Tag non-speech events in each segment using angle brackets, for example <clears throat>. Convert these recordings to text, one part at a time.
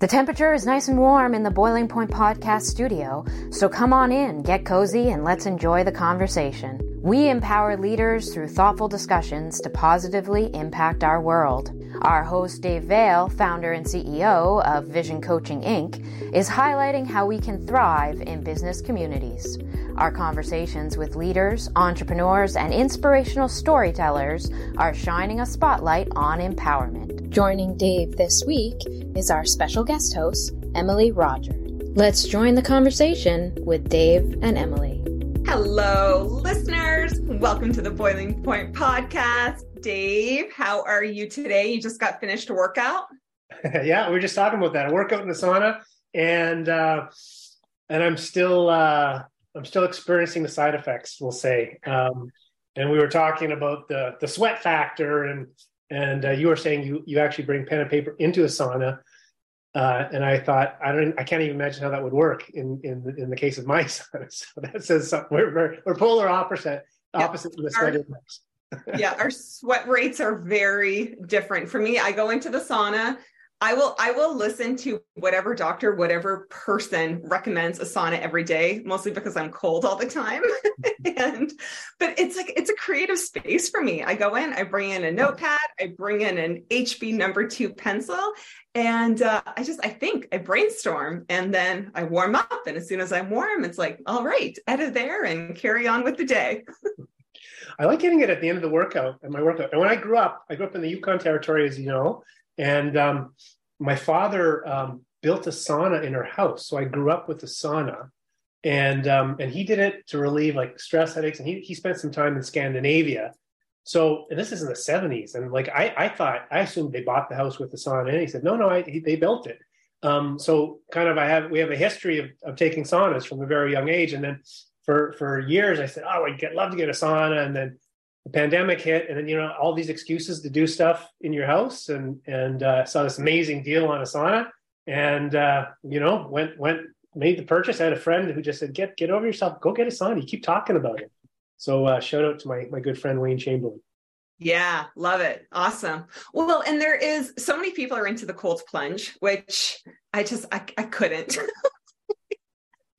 The temperature is nice and warm in the Boiling Point Podcast studio, so come on in, get cozy, and let's enjoy the conversation. We empower leaders through thoughtful discussions to positively impact our world. Our host, Dave Veale, founder and CEO of Vision Coaching Inc., is highlighting how we can thrive in business communities. Our conversations with leaders, entrepreneurs, and inspirational storytellers are shining a spotlight on empowerment. Joining Dave this week is our special guest host, Emily Roger. Let's join the conversation with Dave and Emily. Hello, listeners. Welcome to the Boiling Point podcast. Dave, how are you today? You just got finished a workout? <laughs> yeah, we were just talking about that. A workout in the sauna, and uh, and I'm still uh, I'm still experiencing the side effects. We'll say. Um, and we were talking about the the sweat factor and and uh, you were saying you you actually bring pen and paper into a sauna. Uh, and I thought I don't I can't even imagine how that would work in in in the case of my <laughs> sauna. So that says something. We're we're, we're polar opposite opposite yeah. the index. Yeah, our sweat rates are very different. For me, I go into the sauna I will I will listen to whatever doctor, whatever person recommends a sauna every day, mostly because I'm cold all the time. <laughs> and but it's like it's a creative space for me. I go in, I bring in a notepad, I bring in an HB number 2 pencil and uh, I just I think I brainstorm and then I warm up and as soon as I'm warm it's like all right, out of there and carry on with the day. <laughs> I like getting it at the end of the workout and my workout. And when I grew up, I grew up in the Yukon territory, as you know, and um, my father um, built a sauna in our house, so I grew up with the sauna, and um, and he did it to relieve like stress headaches, and he he spent some time in Scandinavia. So and this is in the seventies, and like I I thought I assumed they bought the house with the sauna, and he said no no I, he, they built it. Um, so kind of I have we have a history of, of taking saunas from a very young age, and then for for years I said oh I'd get, love to get a sauna, and then the pandemic hit, and then you know all these excuses to do stuff in your house, and and uh, saw this amazing deal on a sauna, and uh, you know went went made the purchase. I had a friend who just said, "Get get over yourself, go get a sauna. You keep talking about it." So uh, shout out to my my good friend Wayne Chamberlain. Yeah, love it. Awesome. Well, and there is so many people are into the cold plunge, which I just I, I couldn't. <laughs>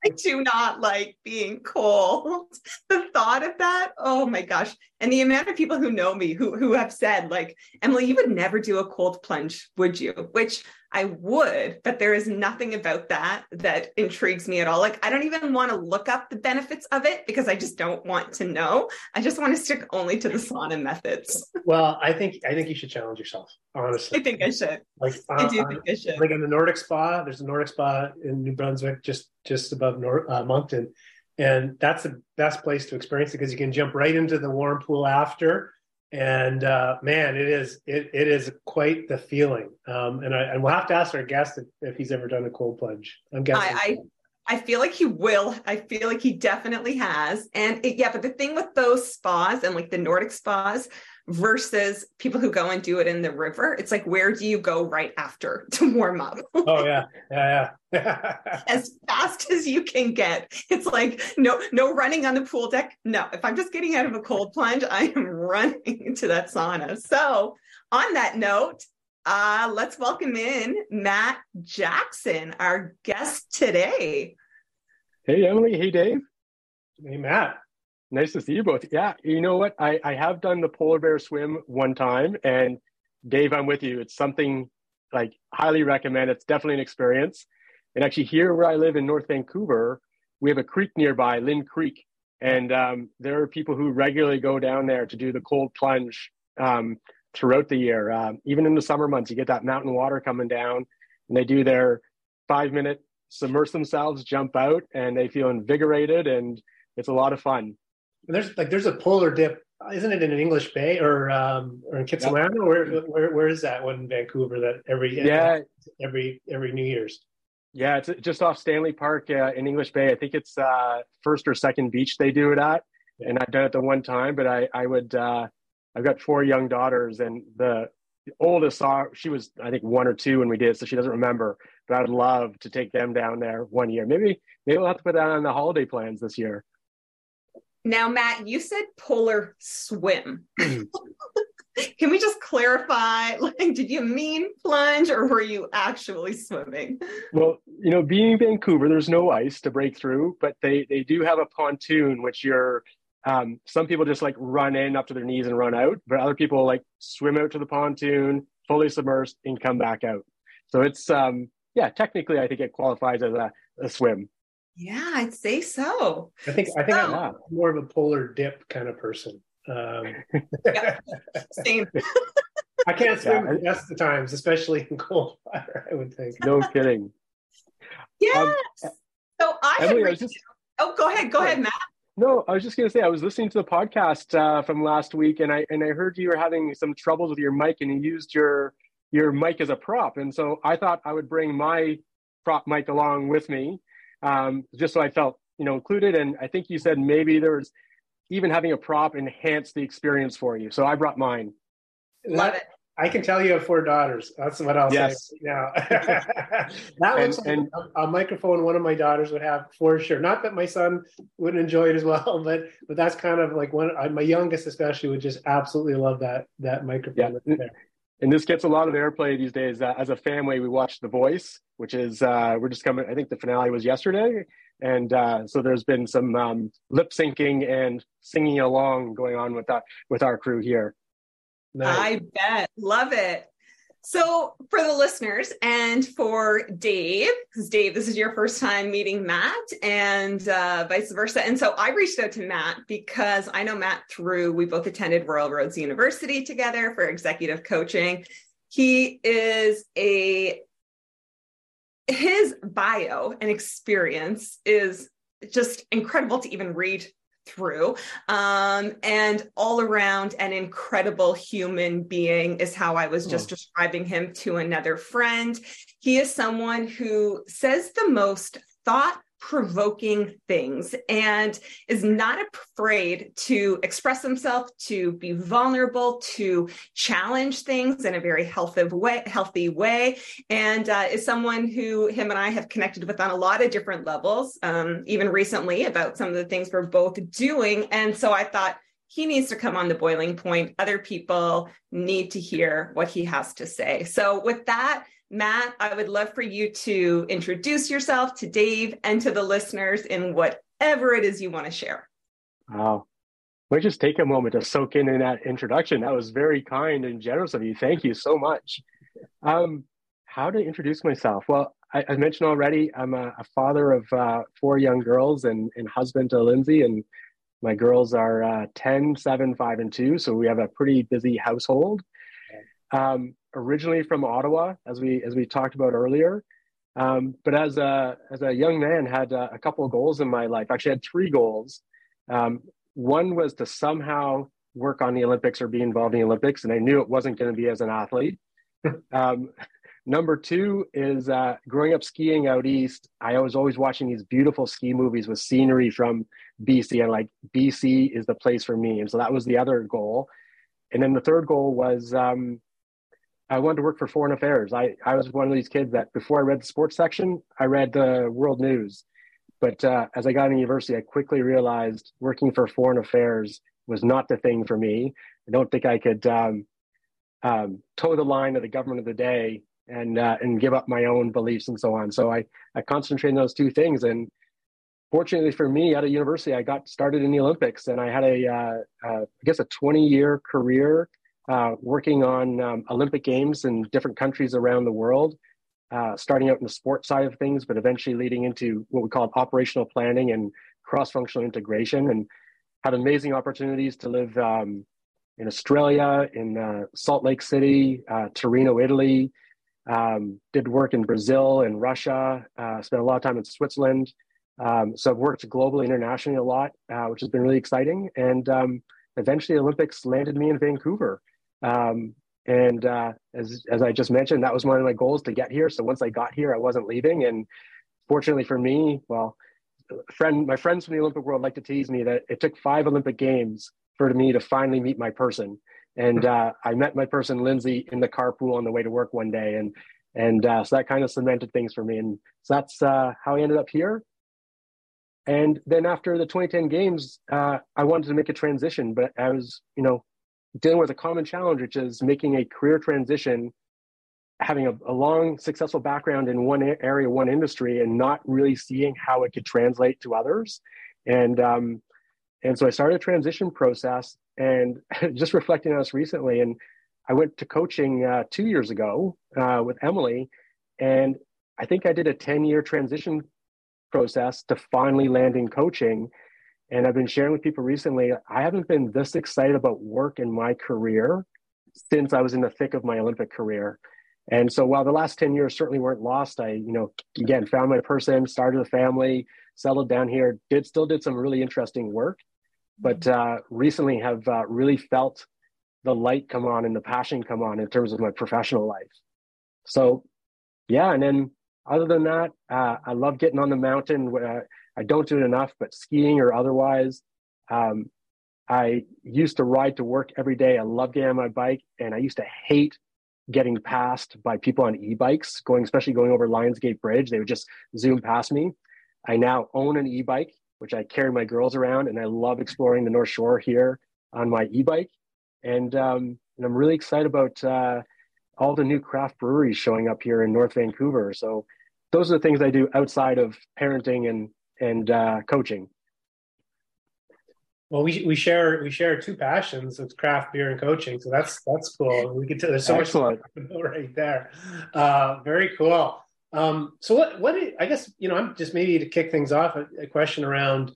I do not like being cold. <laughs> The thought of that, oh my gosh. And the amount of people who know me who who have said, like, Emily, you would never do a cold plunge, would you? Which I would, but there is nothing about that that intrigues me at all. Like, I don't even want to look up the benefits of it because I just don't want to know. I just want to stick only to the sauna methods. Well, I think I think you should challenge yourself. Honestly, I think I should. Like, uh, I do think I should. Like in the Nordic Spa, there's a Nordic Spa in New Brunswick, just just above Nor- uh, Moncton, and that's the best place to experience it because you can jump right into the warm pool after and uh, man, it is it, it is quite the feeling. Um, and, I, and we'll have to ask our guest if, if he's ever done a cold plunge. I'm guessing. I, I, I feel like he will. I feel like he definitely has. And it, yeah, but the thing with those spas and like the Nordic spas, versus people who go and do it in the river. It's like, where do you go right after <laughs> to warm up? oh yeah, yeah, yeah. <laughs> as fast as you can get. It's like no, no running on the pool deck. No, if I'm just getting out of a cold plunge, I am <laughs> running into that sauna. So, on that note, uh, let's welcome in Matt Jackson, our guest today. Hey Emily. Hey Dave. Hey Matt. Nice to see you both. Yeah, you know what? I, I have done the polar bear swim one time, and Dave, I'm with you. It's something like highly recommend. It's definitely an experience. And actually, here where I live in North Vancouver, we have a creek nearby, Lynn Creek, and um, there are people who regularly go down there to do the cold plunge um, throughout the year. Um, even in the summer months, you get that mountain water coming down, and they do their five minute submerge themselves, jump out, and they feel invigorated, and it's a lot of fun there's like there's a polar dip isn't it in an English Bay or um, or in Kitsilano? Yep. Where, where where is that one in Vancouver? That every yeah every every New Year's. Yeah, it's just off Stanley Park uh, in English Bay. I think it's uh, first or second beach they do it at, yeah. and I've done it the one time. But I I would uh, I've got four young daughters, and the oldest saw she was I think one or two when we did, so she doesn't remember. But I'd love to take them down there one year. Maybe maybe we'll have to put that on the holiday plans this year. Now, Matt, you said polar swim. <laughs> Can we just clarify? Like, did you mean plunge or were you actually swimming? Well, you know, being Vancouver, there's no ice to break through, but they they do have a pontoon, which you're. Um, some people just like run in up to their knees and run out, but other people like swim out to the pontoon, fully submersed, and come back out. So it's um, yeah, technically, I think it qualifies as a, a swim. Yeah, I'd say so. I think I think. I'm more of a polar dip kind of person. Um, yeah, <laughs> same. I can't swim yeah. the best of the times, especially in cold <laughs> water. I would think. No kidding. <laughs> Yes. Um, so I Emily, had. I just... Oh, go ahead. Go ahead, Matt. No, I was just going to say I was listening to the podcast uh, from last week, and I and I heard you were having some troubles with your mic, and you used your your mic as a prop, and so I thought I would bring my prop mic along with me, um, just so I felt you know included. And I think you said maybe there was even having a prop enhance the experience for you. So I brought mine. Love it. I can tell you have four daughters. That's what I'll yes. say <laughs> now. that and, like and, a, a, microphone one of my daughters would have for sure. Not that my son wouldn't enjoy it as well, <laughs> but but that's kind of like one. My youngest especially would just absolutely love that that microphone. Yeah. And this gets a lot of airplay these days. Uh, as a family, we watch The Voice, which is uh, we're just coming. I think the finale was yesterday, and uh, so there's been some um, lip syncing and singing along going on with that with our crew here. Nice. I bet, love it. So, for the listeners and for Dave, because Dave, this is your first time meeting Matt and uh, vice versa. And so I reached out to Matt because I know Matt through, we both attended Royal Roads University together for executive coaching. He is a his bio and experience is just incredible to even read through um, and all around an incredible human being is how i was just oh. describing him to another friend he is someone who says the most thought provoking things and is not afraid to express himself, to be vulnerable, to challenge things in a very healthy way, healthy way, and uh, is someone who him and I have connected with on a lot of different levels, um, even recently about some of the things we're both doing. And so I thought he needs to come on the boiling point. Other people need to hear what he has to say. So with that, Matt, I would love for you to introduce yourself to Dave and to the listeners in whatever it is you want to share. Wow. Me just take a moment to soak in in that introduction. That was very kind and generous of you. Thank you so much. Um, how to introduce myself? Well, I, I mentioned already, I'm a, a father of uh, four young girls and, and husband to Lindsay. And my girls are uh, 10, 7, 5, and 2. So we have a pretty busy household. Um, originally from Ottawa, as we as we talked about earlier. Um, but as a as a young man, had a, a, couple goals in my life. Actually, had three goals. Um, one was to somehow work on the Olympics or be involved in the Olympics, and I knew it wasn't going to be as an athlete. <laughs> um, number two is uh, growing up skiing out east. I was always watching these beautiful ski movies with scenery from BC, and like BC is the place for me. And so that was the other goal. And then the third goal was um, I wanted to work for foreign affairs. I, I was one of these kids that before I read the sports section, I read the world news. But uh, as I got in university, I quickly realized working for foreign affairs was not the thing for me. I don't think I could um, um, toe the line of the government of the day and uh, and give up my own beliefs and so on. So I I concentrated on those two things. And fortunately for me, out of university, I got started in the Olympics, and I had a uh, uh I guess a 20 year career uh, working on um, Olympic Games in different countries around the world, uh, starting out in the sports side of things, but eventually leading into what we call operational planning and cross functional integration, and had amazing opportunities to live um, in Australia, in uh, Salt Lake City, uh, Torino, Italy. Um, did work in Brazil and Russia. Uh, spent a lot of time in Switzerland. Um, so I've worked globally, internationally a lot, which has been really exciting. And um, eventually, Olympics landed me in Vancouver. Um, and uh, as as I just mentioned, that was one of my goals to get here. So once I got here, I wasn't leaving. And fortunately for me, well, friend, my friends from the Olympic world like to tease me that it took five Olympic games for me to finally meet my person. And uh, I met my person, Lindsay, in the carpool on the way to work one day, and and uh, so that kind of cemented things for me. And so that's uh, how I ended up here. And then after the 2010 games, uh, I wanted to make a transition, but I was, you know, dealing with a common challenge, which is making a career transition, having a, a long, successful background in one area, one industry, and not really seeing how it could translate to others. And um, and so I started a transition process, and <laughs> just reflecting on this recently, and I went to coaching uh, two years ago uh, with Emily, and I think I did a ten year transition process to finally land in coaching and I've been sharing with people recently, I haven't been this excited about work in my career since I was in the thick of my Olympic career. And so while the last 10 years certainly weren't lost, I, you know, again, found my person, started a family, settled down here, did still did some really interesting work, but uh, recently have uh, really felt the light come on and the passion come on in terms of my professional life. So yeah, and then other than that, uh, I love getting on the mountain. I don't do it enough, but skiing or otherwise, um, I used to ride to work every day. I love getting on my bike, and I used to hate getting passed by people on e-bikes, going especially going over Lionsgate Bridge. They would just zoom past me. I now own an e-bike, which I carry my girls around, and I love exploring the North Shore here on my e-bike. And um, and I'm really excited about uh, all the new craft breweries showing up here in North Vancouver. So those are the things I do outside of parenting and and uh, coaching. Well, we we share we share two passions: it's craft beer and coaching. So that's that's cool. We get to there's so Excellent. much <laughs> right there. Uh, very cool. Um, so what what I guess you know I'm just maybe to kick things off a, a, question around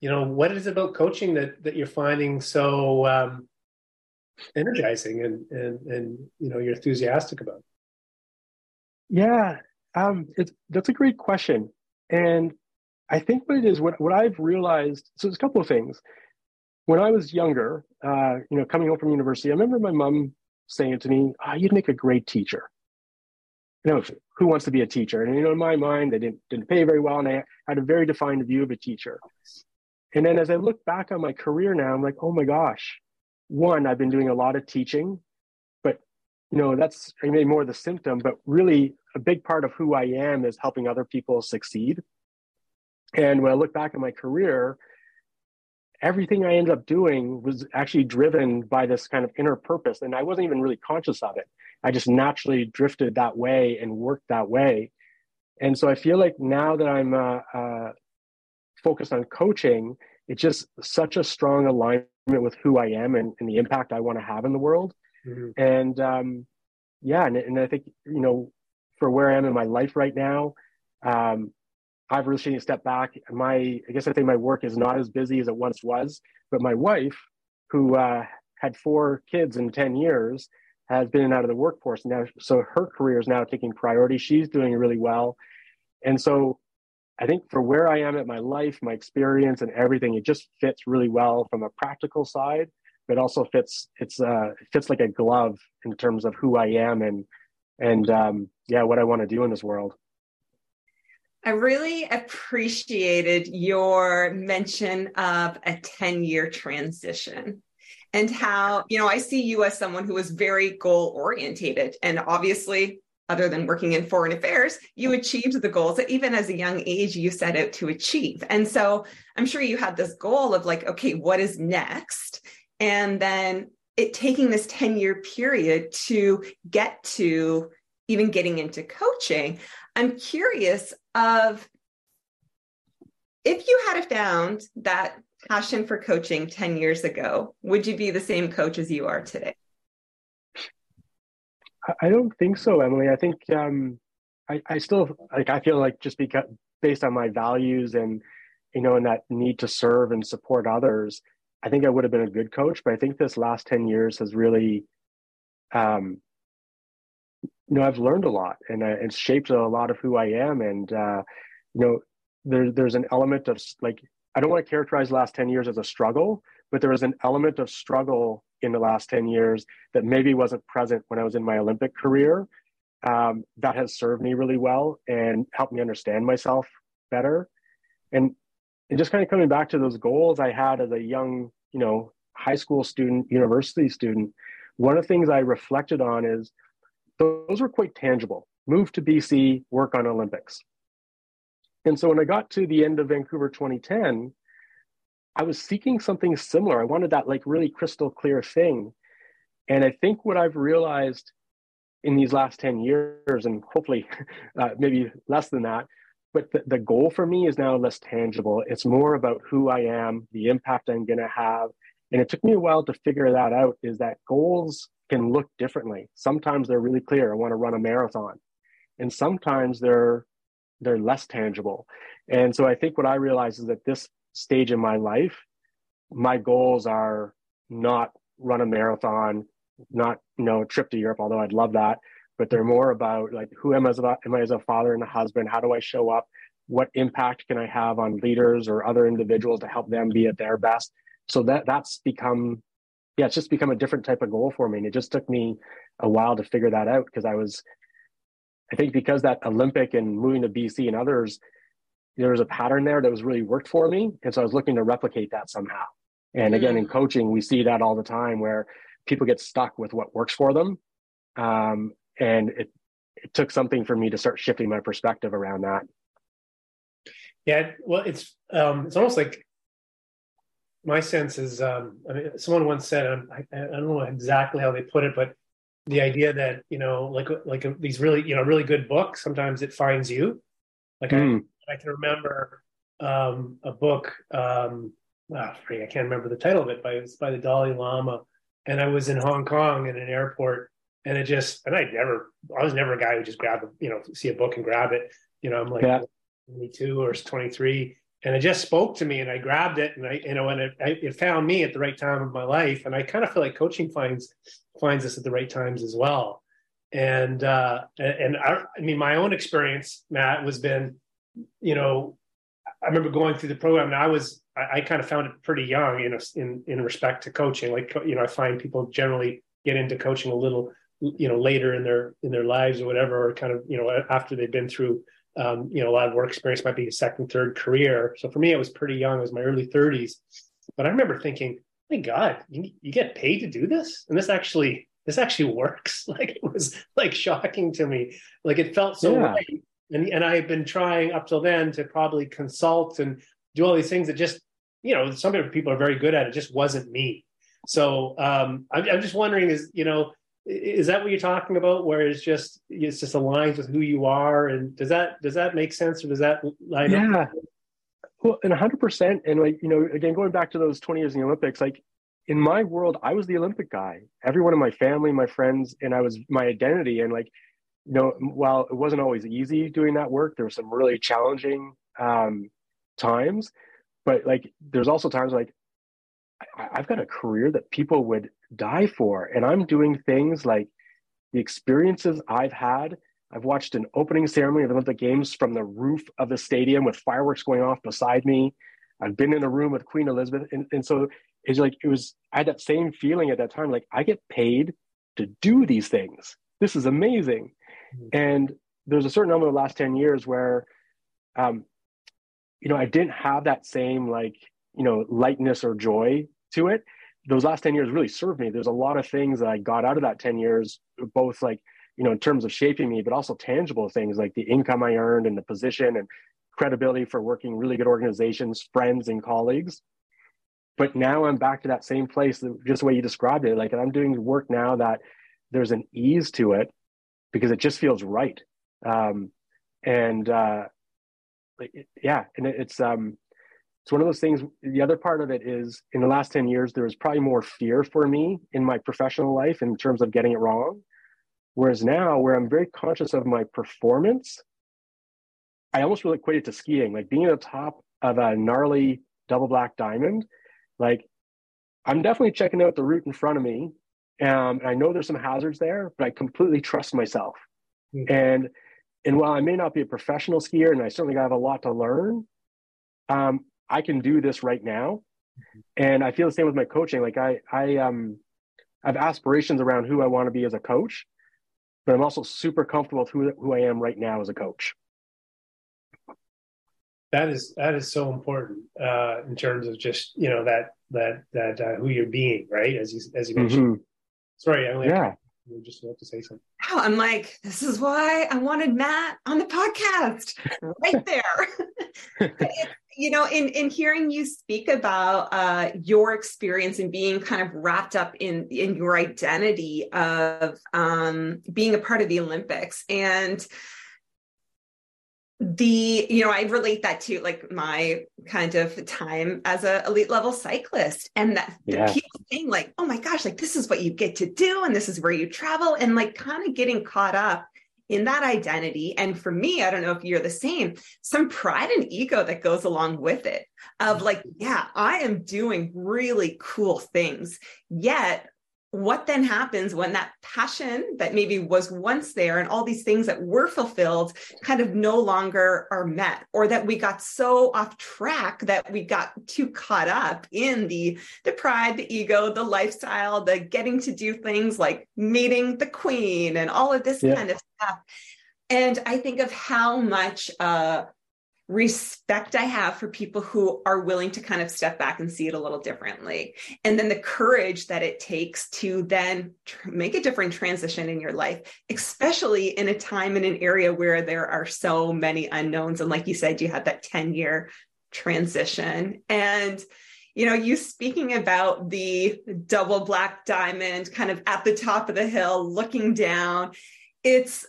you know what is it about coaching that that you're finding so um, energizing and and and you know you're enthusiastic about. Yeah, um, it's that's a great question, and I think what it is, what, what I've realized, so there's a couple of things. When I was younger, uh, you know, coming home from university, I remember my mom saying to me, oh, you'd make a great teacher. You know, who wants to be a teacher? And, you know, in my mind, they didn't, didn't pay very well, and I had a very defined view of a teacher. And then as I look back on my career now, I'm like, oh my gosh, one, I've been doing a lot of teaching, but, you know, that's maybe more the symptom, but really a big part of who I am is helping other people succeed. And when I look back at my career, everything I ended up doing was actually driven by this kind of inner purpose. And I wasn't even really conscious of it. I just naturally drifted that way and worked that way. And so I feel like now that I'm uh, uh, focused on coaching, it's just such a strong alignment with who I am and, and the impact I want to have in the world. Mm-hmm. And um, yeah, and, and I think, you know, for where I am in my life right now, um, I've really taken a step back. My, I guess I think my work is not as busy as it once was, but my wife, who uh, had four kids in 10 years, has been out of the workforce now. So her career is now taking priority. She's doing really well. And so I think for where I am at my life, my experience and everything, it just fits really well from a practical side, but also fits, it's, uh, it fits like a glove in terms of who I am and, and, um, yeah, what I want to do in this world. I really appreciated your mention of a 10 year transition and how, you know, I see you as someone who is very goal orientated. And obviously, other than working in foreign affairs, you achieved the goals that even as a young age you set out to achieve. And so I'm sure you had this goal of like, okay, what is next? And then it taking this 10 year period to get to even getting into coaching. I'm curious of if you had found that passion for coaching 10 years ago, would you be the same coach as you are today? I don't think so, Emily. I think um, I, I still like. I feel like just because based on my values and you know, and that need to serve and support others, I think I would have been a good coach. But I think this last ten years has really um, you know I've learned a lot and uh, it's shaped a lot of who I am and uh, you know there, there's an element of like I don't want to characterize the last 10 years as a struggle but there was an element of struggle in the last 10 years that maybe wasn't present when I was in my Olympic career. Um, that has served me really well and helped me understand myself better. And and just kind of coming back to those goals I had as a young you know high school student university student one of the things I reflected on is those were quite tangible. Move to BC, work on Olympics. And so when I got to the end of Vancouver 2010, I was seeking something similar. I wanted that like really crystal clear thing. And I think what I've realized in these last 10 years, and hopefully <laughs> uh, maybe less than that, but the, the goal for me is now less tangible. It's more about who I am, the impact I'm going to have. And it took me a while to figure that out is that goals can look differently. Sometimes they're really clear. I want to run a marathon. And sometimes they're they're less tangible. And so I think what I realize is that this stage in my life, my goals are not run a marathon, not you know trip to Europe, although I'd love that. But they're more about like who am I as a, am I as a father and a husband? How do I show up? What impact can I have on leaders or other individuals to help them be at their best? So that that's become yeah, it's just become a different type of goal for me. And it just took me a while to figure that out because I was, I think because that Olympic and moving to BC and others, there was a pattern there that was really worked for me. And so I was looking to replicate that somehow. And again, mm. in coaching, we see that all the time where people get stuck with what works for them. Um, and it, it took something for me to start shifting my perspective around that. Yeah, well, it's um, it's almost like my sense is, um, I mean, someone once said, um, I, I, don't know exactly how they put it, but the idea that you know, like like a, these really you know really good books, sometimes it finds you. Like mm. I, I can remember um, a book. Um, oh, I can't remember the title of it, but it was by the Dalai Lama, and I was in Hong Kong in an airport, and it just and I never, I was never a guy who just grab a you know see a book and grab it. You know, I'm like yeah. 22 or 23 and it just spoke to me and I grabbed it and I, you know, and it, it found me at the right time of my life. And I kind of feel like coaching finds, finds us at the right times as well. And, uh, and I, I mean, my own experience, Matt, was been, you know, I remember going through the program and I was, I, I kind of found it pretty young in, a, in, in respect to coaching. Like, you know, I find people generally get into coaching a little, you know, later in their, in their lives or whatever, or kind of, you know, after they've been through um, you know, a lot of work experience might be a second, third career. So for me, it was pretty young. It was my early 30s. But I remember thinking, my God, you, you get paid to do this? And this actually, this actually works. <laughs> Like it was like shocking to me. Like it felt so yeah. right. And, and I had been trying up till then to probably consult and do all these things that just, you know, some people are very good at it. Just wasn't me. So um, I'm, I'm just wondering is, you know, is that what you're talking about where it's just it's just aligns with who you are? And does that does that make sense or does that line yeah. Up? well and 100% and like you know again going back to those 20 years in the olympics like in my world i was the olympic guy. Everyone in my family my friends and i was my identity and like you know while it wasn't always easy doing that work there were some really challenging um times but like there's also times like I, i've got a career that people would die for. And I'm doing things like the experiences I've had. I've watched an opening ceremony of the Olympic Games from the roof of the stadium with fireworks going off beside me. I've been in a room with Queen Elizabeth. And, and so it's like, it was, I had that same feeling at that time. Like, I get paid to do these things. This is amazing. Mm-hmm. And there's a certain number of the last 10 years where, um, you know, I didn't have that same like, you know, lightness or joy to it those last 10 years really served me. There's a lot of things that I got out of that 10 years, both like, you know, in terms of shaping me, but also tangible things like the income I earned and the position and credibility for working really good organizations, friends and colleagues. But now I'm back to that same place, just the way you described it. Like I'm doing work now that there's an ease to it because it just feels right. Um, and uh, yeah, and it's um, it's one of those things. The other part of it is in the last 10 years, there was probably more fear for me in my professional life in terms of getting it wrong. Whereas now, where I'm very conscious of my performance, I almost really equate it to skiing, like being at the top of a gnarly double black diamond. Like I'm definitely checking out the route in front of me. Um, and I know there's some hazards there, but I completely trust myself. Mm-hmm. And and while I may not be a professional skier, and I certainly have a lot to learn, um, I can do this right now. And I feel the same with my coaching. Like I, I, um, I have aspirations around who I want to be as a coach, but I'm also super comfortable with who, who I am right now as a coach. That is that is so important uh, in terms of just you know that that that uh, who you're being right as you as you mentioned. Mm-hmm. Sorry, I only yeah. You just about to say something. Oh, I'm like, this is why I wanted Matt on the podcast <laughs> right there. <laughs> you know, in in hearing you speak about uh, your experience and being kind of wrapped up in in your identity of um, being a part of the Olympics and the you know i relate that to like my kind of time as a elite level cyclist and that yeah. people saying like oh my gosh like this is what you get to do and this is where you travel and like kind of getting caught up in that identity. And for me i don't know if you're the same some pride and ego that goes along with it of like yeah i am doing really cool things yet what then happens when that passion that maybe was once there and all these things that were fulfilled kind of no longer are met or that we got so off track that we got too caught up in the the pride the ego the lifestyle the getting to do things like meeting the queen and all of this yeah. kind of stuff and i think of how much uh respect I have for people who are willing to kind of step back and see it a little differently. And then the courage that it takes to then tr- make a different transition in your life, especially in a time in an area where there are so many unknowns. And like you said, you had that 10 year transition. And you know, you speaking about the double black diamond kind of at the top of the hill looking down, it's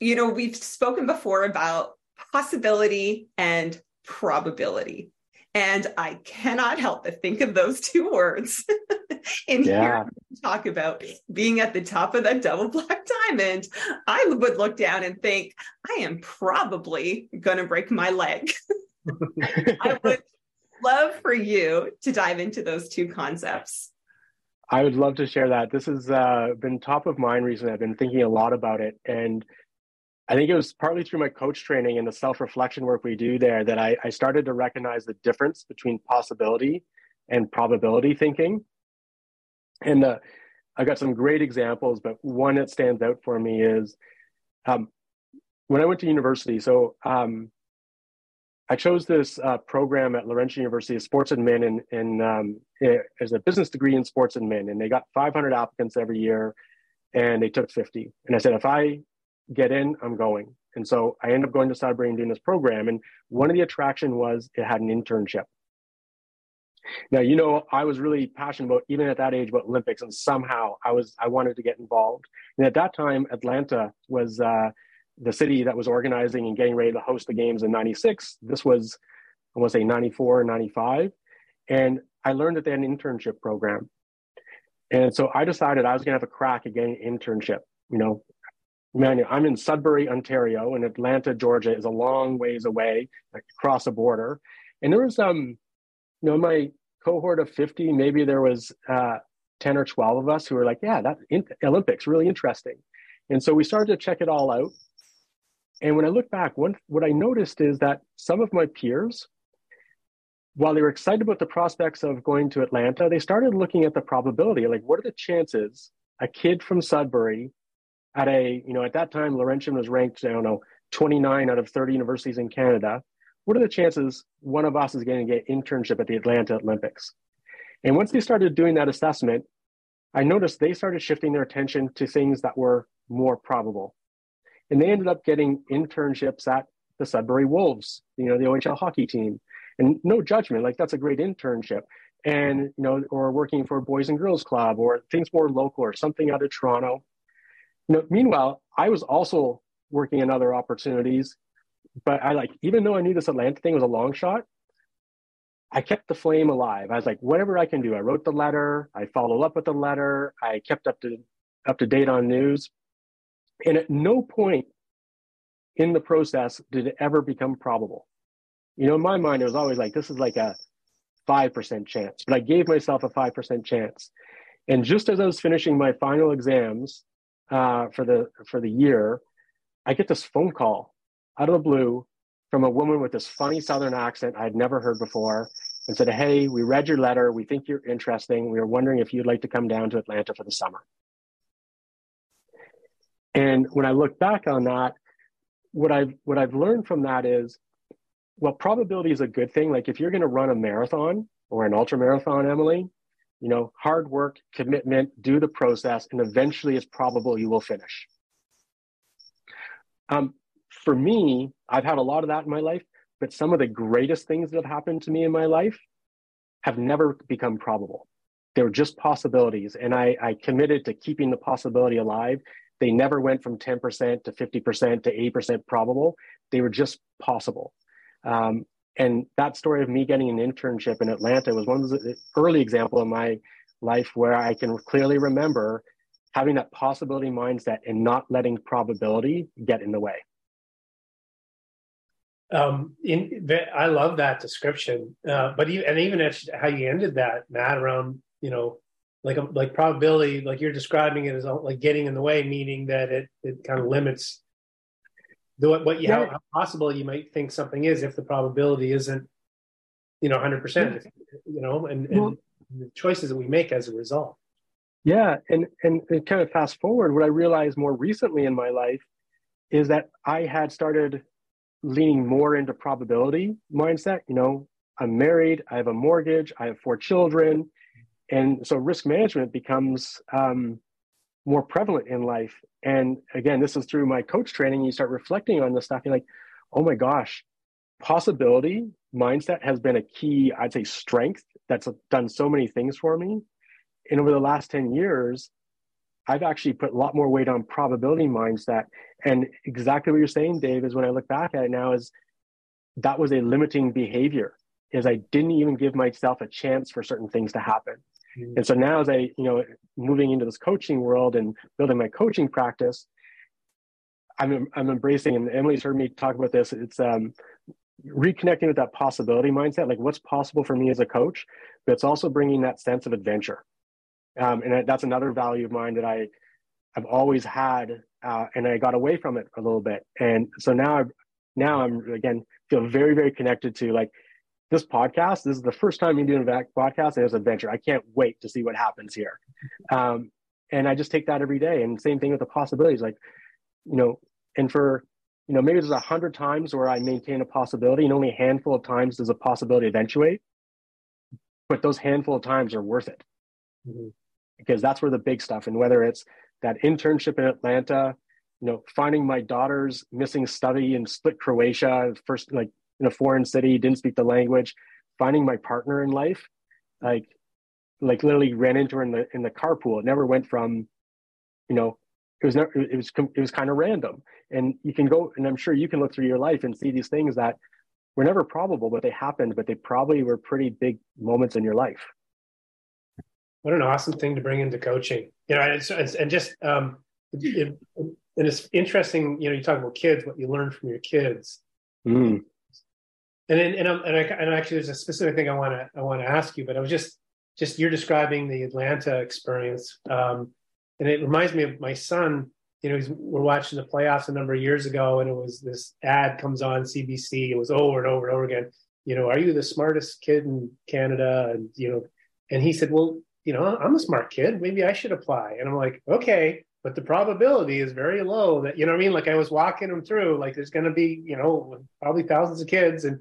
you know, we've spoken before about possibility and probability. And I cannot help but think of those two words <laughs> in yeah. here talk about being at the top of that double black diamond. I would look down and think, I am probably going to break my leg. <laughs> I <laughs> would love for you to dive into those two concepts. I would love to share that. This has uh, been top of mind recently. I've been thinking a lot about it. And I think it was partly through my coach training and the self reflection work we do there that I, I, started to recognize the difference between possibility and probability thinking. And uh, I got some great examples, but one that stands out for me is um, when I went to university. So um, I chose this uh, program at Laurentian University of Sports Admin and, and um, as a business degree in sports admin, and they got 500 applicants every year, and they took 50. And I said, if I get in, I'm going. And so I ended up going to Sudbury and doing this program. And one of the attraction was it had an internship. Now, you know, I was really passionate about, even at that age, about Olympics, and somehow I was, I wanted to get involved. And at that time, Atlanta was uh, the city that was organizing and getting ready to host the games in 96. This was, I want to say 94, 95. And I learned that they had an internship program. And so I decided I was going to have a crack at getting an internship. You know, man, I'm in Sudbury, Ontario, and Atlanta, Georgia is a long ways away, across a border. And there was, um, you know, my cohort of 50, maybe there was uh, 10 or 12 of us who were like, yeah, that in- Olympics, really interesting. And so we started to check it all out. And when I look back, one, what I noticed is that some of my peers, while they were excited about the prospects of going to Atlanta, they started looking at the probability, like what are the chances a kid from Sudbury at a, you know, at that time, Laurentian was ranked, I don't know, 29 out of 30 universities in Canada. What are the chances one of us is going to get internship at the Atlanta Olympics? And once they started doing that assessment, I noticed they started shifting their attention to things that were more probable. And they ended up getting internships at the Sudbury Wolves, you know, the OHL hockey team. And no judgment, like that's a great internship. And, you know, or working for Boys and Girls Club or things more local or something out of Toronto. You know, meanwhile, I was also working in other opportunities, but I like even though I knew this Atlanta thing was a long shot, I kept the flame alive. I was like, whatever I can do. I wrote the letter, I followed up with the letter, I kept up to up to date on news. And at no point in the process did it ever become probable. You know, in my mind, it was always like, this is like a 5% chance, but I gave myself a 5% chance. And just as I was finishing my final exams, uh, for the for the year, I get this phone call out of the blue from a woman with this funny Southern accent I'd never heard before, and said, "Hey, we read your letter. We think you're interesting. We are wondering if you'd like to come down to Atlanta for the summer." And when I look back on that, what I've what I've learned from that is, well, probability is a good thing. Like if you're going to run a marathon or an ultra marathon, Emily, you know, hard work, commitment, do the process, and eventually it's probable you will finish. Um, for me, I've had a lot of that in my life, but some of the greatest things that have happened to me in my life have never become probable. They were just possibilities. And I, I committed to keeping the possibility alive. They never went from 10% to 50% to 80% probable. They were just possible. Um, and that story of me getting an internship in Atlanta was one of the early example in my life where I can clearly remember having that possibility mindset and not letting probability get in the way. Um, in, I love that description, uh, but even, and even how you ended that, Matt, around you know, like like probability, like you're describing it as like getting in the way, meaning that it it kind of limits the what you yeah. how, possible you might think something is if the probability isn't, you know, hundred percent, you know, and, and well, the choices that we make as a result. Yeah, and, and and kind of fast forward, what I realized more recently in my life is that I had started leaning more into probability mindset. You know, I'm married, I have a mortgage, I have four children, and so risk management becomes um, more prevalent in life. And again, this is through my coach training. You start reflecting on this stuff. You're like, oh my gosh, possibility mindset has been a key, I'd say, strength that's done so many things for me and over the last 10 years, I've actually put a lot more weight on probability mindset. And exactly what you're saying, Dave, is when I look back at it now, is that was a limiting behavior, is I didn't even give myself a chance for certain things to happen. Mm-hmm. And so now as I, you know, moving into this coaching world and building my coaching practice, I'm I'm embracing, and Emily's heard me talk about this. It's um, reconnecting with that possibility mindset, like what's possible for me as a coach, but it's also bringing that sense of adventure. Um, and that's another value of mine that I I've always had, uh, and I got away from it a little bit. And so now, i now I'm again feel very, very connected to like this podcast. This is the first time I'm doing a podcast, and it's an adventure. I can't wait to see what happens here. Um, and I just take that every day. And same thing with the possibilities, like you know, and for you know, maybe there's a hundred times where I maintain a possibility, and only a handful of times does a possibility eventuate. But those handful of times are worth it. Mm-hmm because that's where the big stuff and whether it's that internship in Atlanta, you know, finding my daughter's missing study in split Croatia, first like in a foreign city, didn't speak the language, finding my partner in life, like like literally ran into her in the in the carpool. It never went from, you know, it was never it was it was kind of random. And you can go and I'm sure you can look through your life and see these things that were never probable, but they happened, but they probably were pretty big moments in your life what an awesome thing to bring into coaching. You know, it's, it's, and just um, it, and it's interesting. You know, you talk about kids, what you learn from your kids. Mm. And then, and, and, I, and actually, there's a specific thing I want to I want to ask you, but I was just just you're describing the Atlanta experience, um, and it reminds me of my son. You know, we're watching the playoffs a number of years ago, and it was this ad comes on CBC. It was over and over and over again. You know, are you the smartest kid in Canada? And you know, and he said, well, you know, I'm a smart kid. Maybe I should apply. And I'm like, okay, but the probability is very low that, you know what I mean? Like I was walking him through, like there's going to be, you know, probably thousands of kids. And,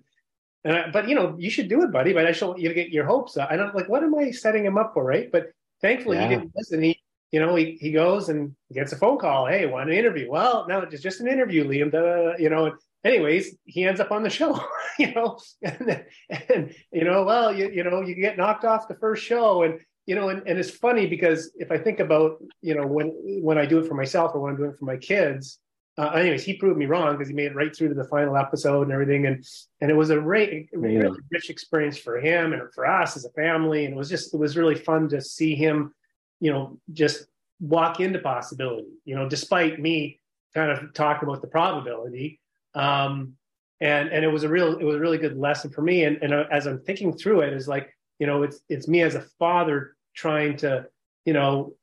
and I, but, you know, you should do it, buddy. But I should you to get your hopes up. And I'm like, what am I setting him up for? Right. But thankfully yeah. he didn't listen. He, you know, he, he goes and gets a phone call. Hey, want an interview? Well, no, it's just an interview, Liam. Da, you know, anyways, he ends up on the <laughs> show, you know, and, and, you know, well, you, you know, you get knocked off the first show and, you know, and, and it's funny because if I think about, you know, when when I do it for myself or when I'm doing it for my kids, uh, anyways, he proved me wrong because he made it right through to the final episode and everything, and and it was a really, really rich experience for him and for us as a family, and it was just it was really fun to see him, you know, just walk into possibility, you know, despite me kind of talking about the probability, um, and and it was a real it was a really good lesson for me, and and uh, as I'm thinking through it, is like you know it's it's me as a father trying to you know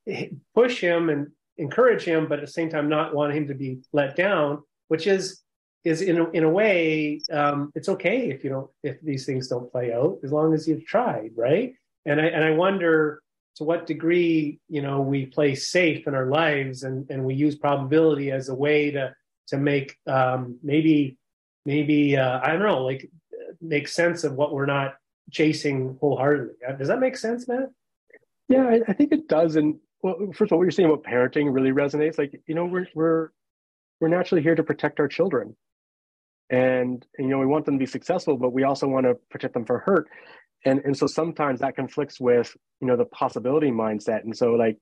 push him and encourage him but at the same time not want him to be let down which is is in a, in a way um, it's okay if you don't if these things don't play out as long as you've tried right and i and i wonder to what degree you know we play safe in our lives and and we use probability as a way to to make um, maybe maybe uh, i don't know like make sense of what we're not chasing wholeheartedly. Does that make sense, Matt? Yeah, I, I think it does. And well, first of all, what you're saying about parenting really resonates. Like, you know, we're we're we're naturally here to protect our children, and you know we want them to be successful but we also want to protect them from hurt. And and so sometimes that conflicts with you know the possibility mindset. And so like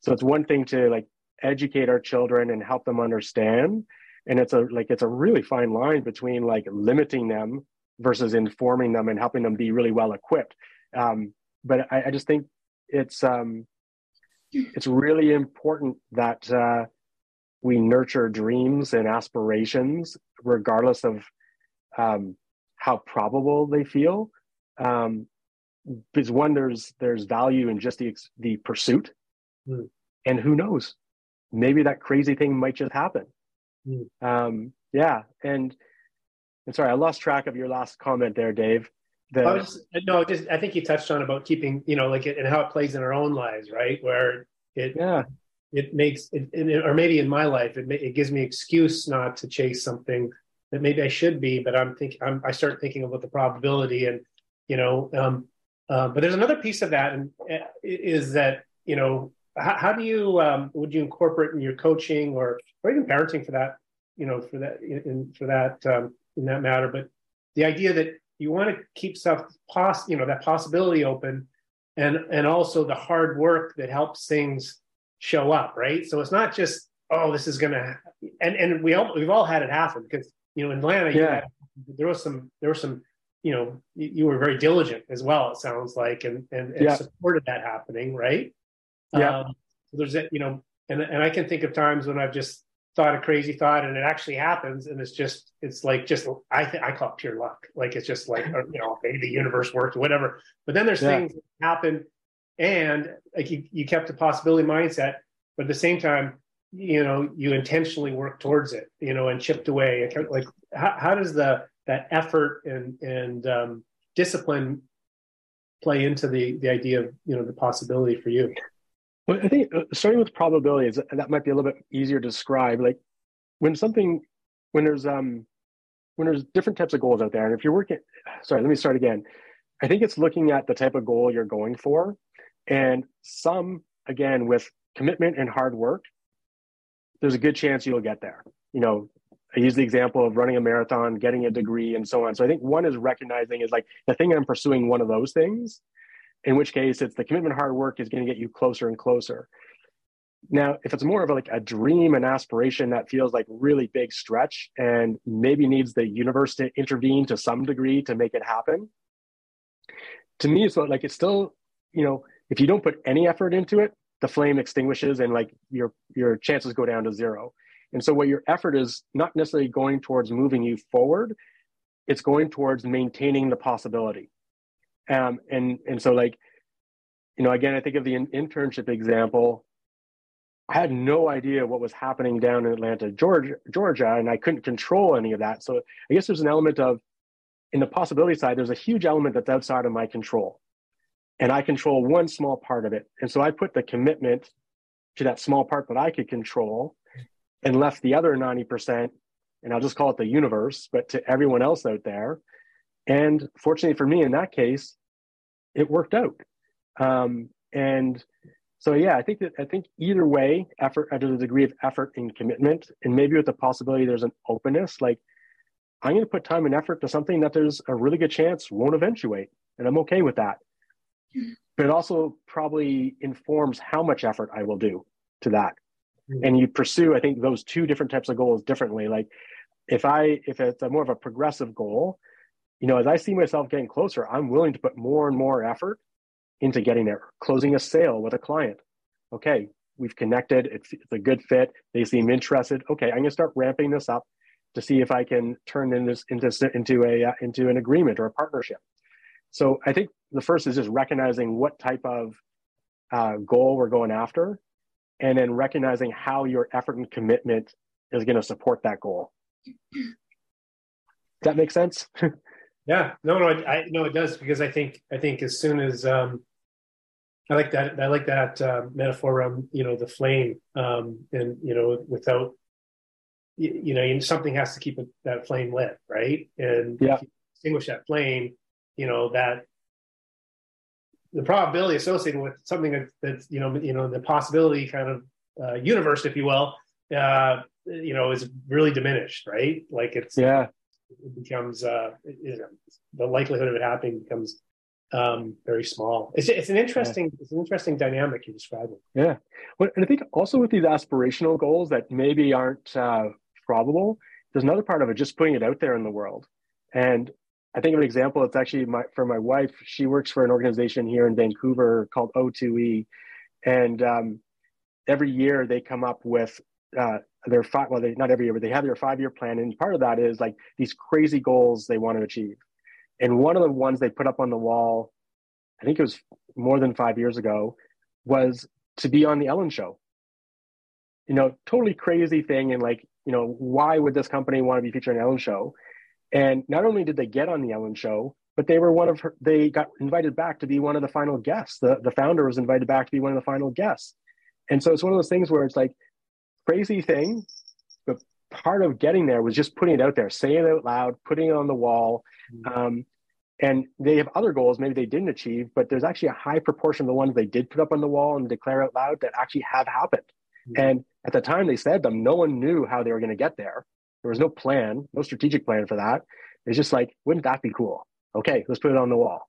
so it's one thing to like educate our children and help them understand. And it's a like it's a really fine line between like limiting them versus informing them and helping them be really well equipped. Um, but I, I, just think it's um, it's really important that uh, we nurture dreams and aspirations regardless of um, how probable they feel. Um, because one there's there's value in just the the pursuit. Mm. and who knows? Maybe that crazy thing might just happen. Mm. um, yeah. And and sorry i lost track of your last comment there dave the, I was, no just i think you touched on about keeping you know like it, and how it plays in our own lives right? Where it yeah. it makes it, it or maybe in my life it, it gives me excuse not to chase something that maybe i should be but i'm thinking I'm, i start thinking about the probability and you know um, uh, but there's another piece of that, and uh, is that you know how, how do you um, would you incorporate in your coaching or or even parenting for that you know for that in, for that um, in that matter, but the idea that you want to keep stuff poss you know that possibility open, and and also the hard work that helps things show up, right? So it's not just oh this is gonna and and we all we've all had it happen because you know in Atlanta yeah. Had, there was some there was some you know you were very diligent as well it sounds like and and, and yeah. supported that happening right yeah um, there's a you know and and i can think of times when i've just thought a crazy thought and it actually happens and it's just it's like just i think i call it pure luck. Like it's just like you know maybe the universe worked or whatever. But then there's yeah. things that happen and like you, you kept a possibility mindset but at the same time you know you intentionally work towards it you know and chipped away. Like how, how does the that effort and and um, discipline play into the the idea of you know the possibility for you well i think uh, starting with probabilities that might be a little bit easier to describe. Like when something when there's um when there's different types of goals out there and if you're working sorry let me start again. I think it's looking at the type of goal you're going for and some again with commitment and hard work there's a good chance you'll get there. You know I use the example of running a marathon, getting a degree, and so on. So I think one is recognizing is like the thing I'm pursuing one of those things, in which case it's the commitment, hard work is going to get you closer and closer. Now, if it's more of a, like a dream and aspiration that feels like really big stretch and maybe needs the universe to intervene to some degree to make it happen, to me, it's like it's still, you know, if you don't put any effort into it, the flame extinguishes and like your your chances go down to zero. And so, what your effort is not necessarily going towards moving you forward, it's going towards maintaining the possibility. Um, and and so, like, you know, again, I think of the internship example. I had no idea what was happening down in Atlanta, Georgia, Georgia, and I couldn't control any of that. So I guess there's an element of, in the possibility side, there's a huge element that's outside of my control, and I control one small part of it. And so I put the commitment to that small part that I could control, and left the other 90%, and I'll just call it the universe, but to everyone else out there. And fortunately for me, in that case, it worked out. Um, and so, yeah, I think that I think either way, effort, there's a degree of effort and commitment, and maybe with the possibility there's an openness, like I'm going to put time and effort to something that there's a really good chance won't eventuate, and I'm okay with that. But it also probably informs how much effort I will do to that and you pursue i think those two different types of goals differently like if i if it's a more of a progressive goal you know as i see myself getting closer i'm willing to put more and more effort into getting there closing a sale with a client okay we've connected it's, it's a good fit they seem interested okay i'm to start ramping this up to see if i can turn in this into into a uh, into an agreement or a partnership so i think the first is just recognizing what type of uh, goal we're going after and then recognizing how your effort and commitment is going to support that goal. Does that make sense? <laughs> yeah, no, no, I, I no, it does because I think I think as soon as um, I like that I like that uh, metaphor around you know the flame um, and you know without you, you know something has to keep it, that flame lit right and yeah. extinguish that flame you know that the probability associated with something that, that's you know you know the possibility kind of uh, universe, if you will, uh, you know, is really diminished, right? Like it's yeah, it becomes uh, you know, the likelihood of it happening becomes um, very small. It's, it's an interesting yeah. it's an interesting dynamic you're describing. Yeah, well, and I think also with these aspirational goals that maybe aren't uh, probable, there's another part of it just putting it out there in the world. And I think of an example. It's actually my, for my wife. She works for an organization here in Vancouver called O2E, and um, every year they come up with uh, their five. Well, they not every year, but they have their five year plan, and part of that is like these crazy goals they want to achieve. And one of the ones they put up on the wall, I think it was more than five years ago, was to be on the Ellen Show. You know, totally crazy thing, and like, you know, why would this company want to be featured on Ellen Show? And not only did they get on the Ellen Show, but they were one of her, they got invited back to be one of the final guests. The, the founder was invited back to be one of the final guests. And so it's one of those things where it's like crazy thing, but part of getting there was just putting it out there, saying it out loud, putting it on the wall. Mm-hmm. Um, and they have other goals maybe they didn't achieve, but there's actually a high proportion of the ones they did put up on the wall and declare out loud that actually have happened. Mm-hmm. And at the time they said them, no one knew how they were going to get there. There was no plan, no strategic plan for that. It's just like, wouldn't that be cool? Okay, let's put it on the wall.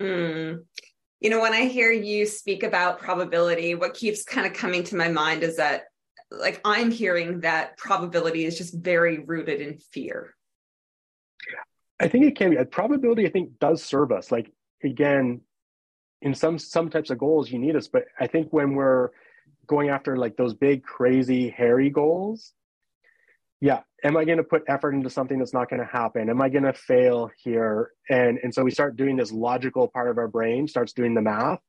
Mm. You know, when I hear you speak about probability, what keeps kind of coming to my mind is that, like, I'm hearing that probability is just very rooted in fear. I think it can be. A probability, I think, does serve us. Like, again, in some some types of goals, you need us. But I think when we're going after like those big, crazy, hairy goals, yeah. Am i going to put effort into something that's not going to happen? Am i going to fail here? And and so we start doing this logical part of our brain starts doing the math.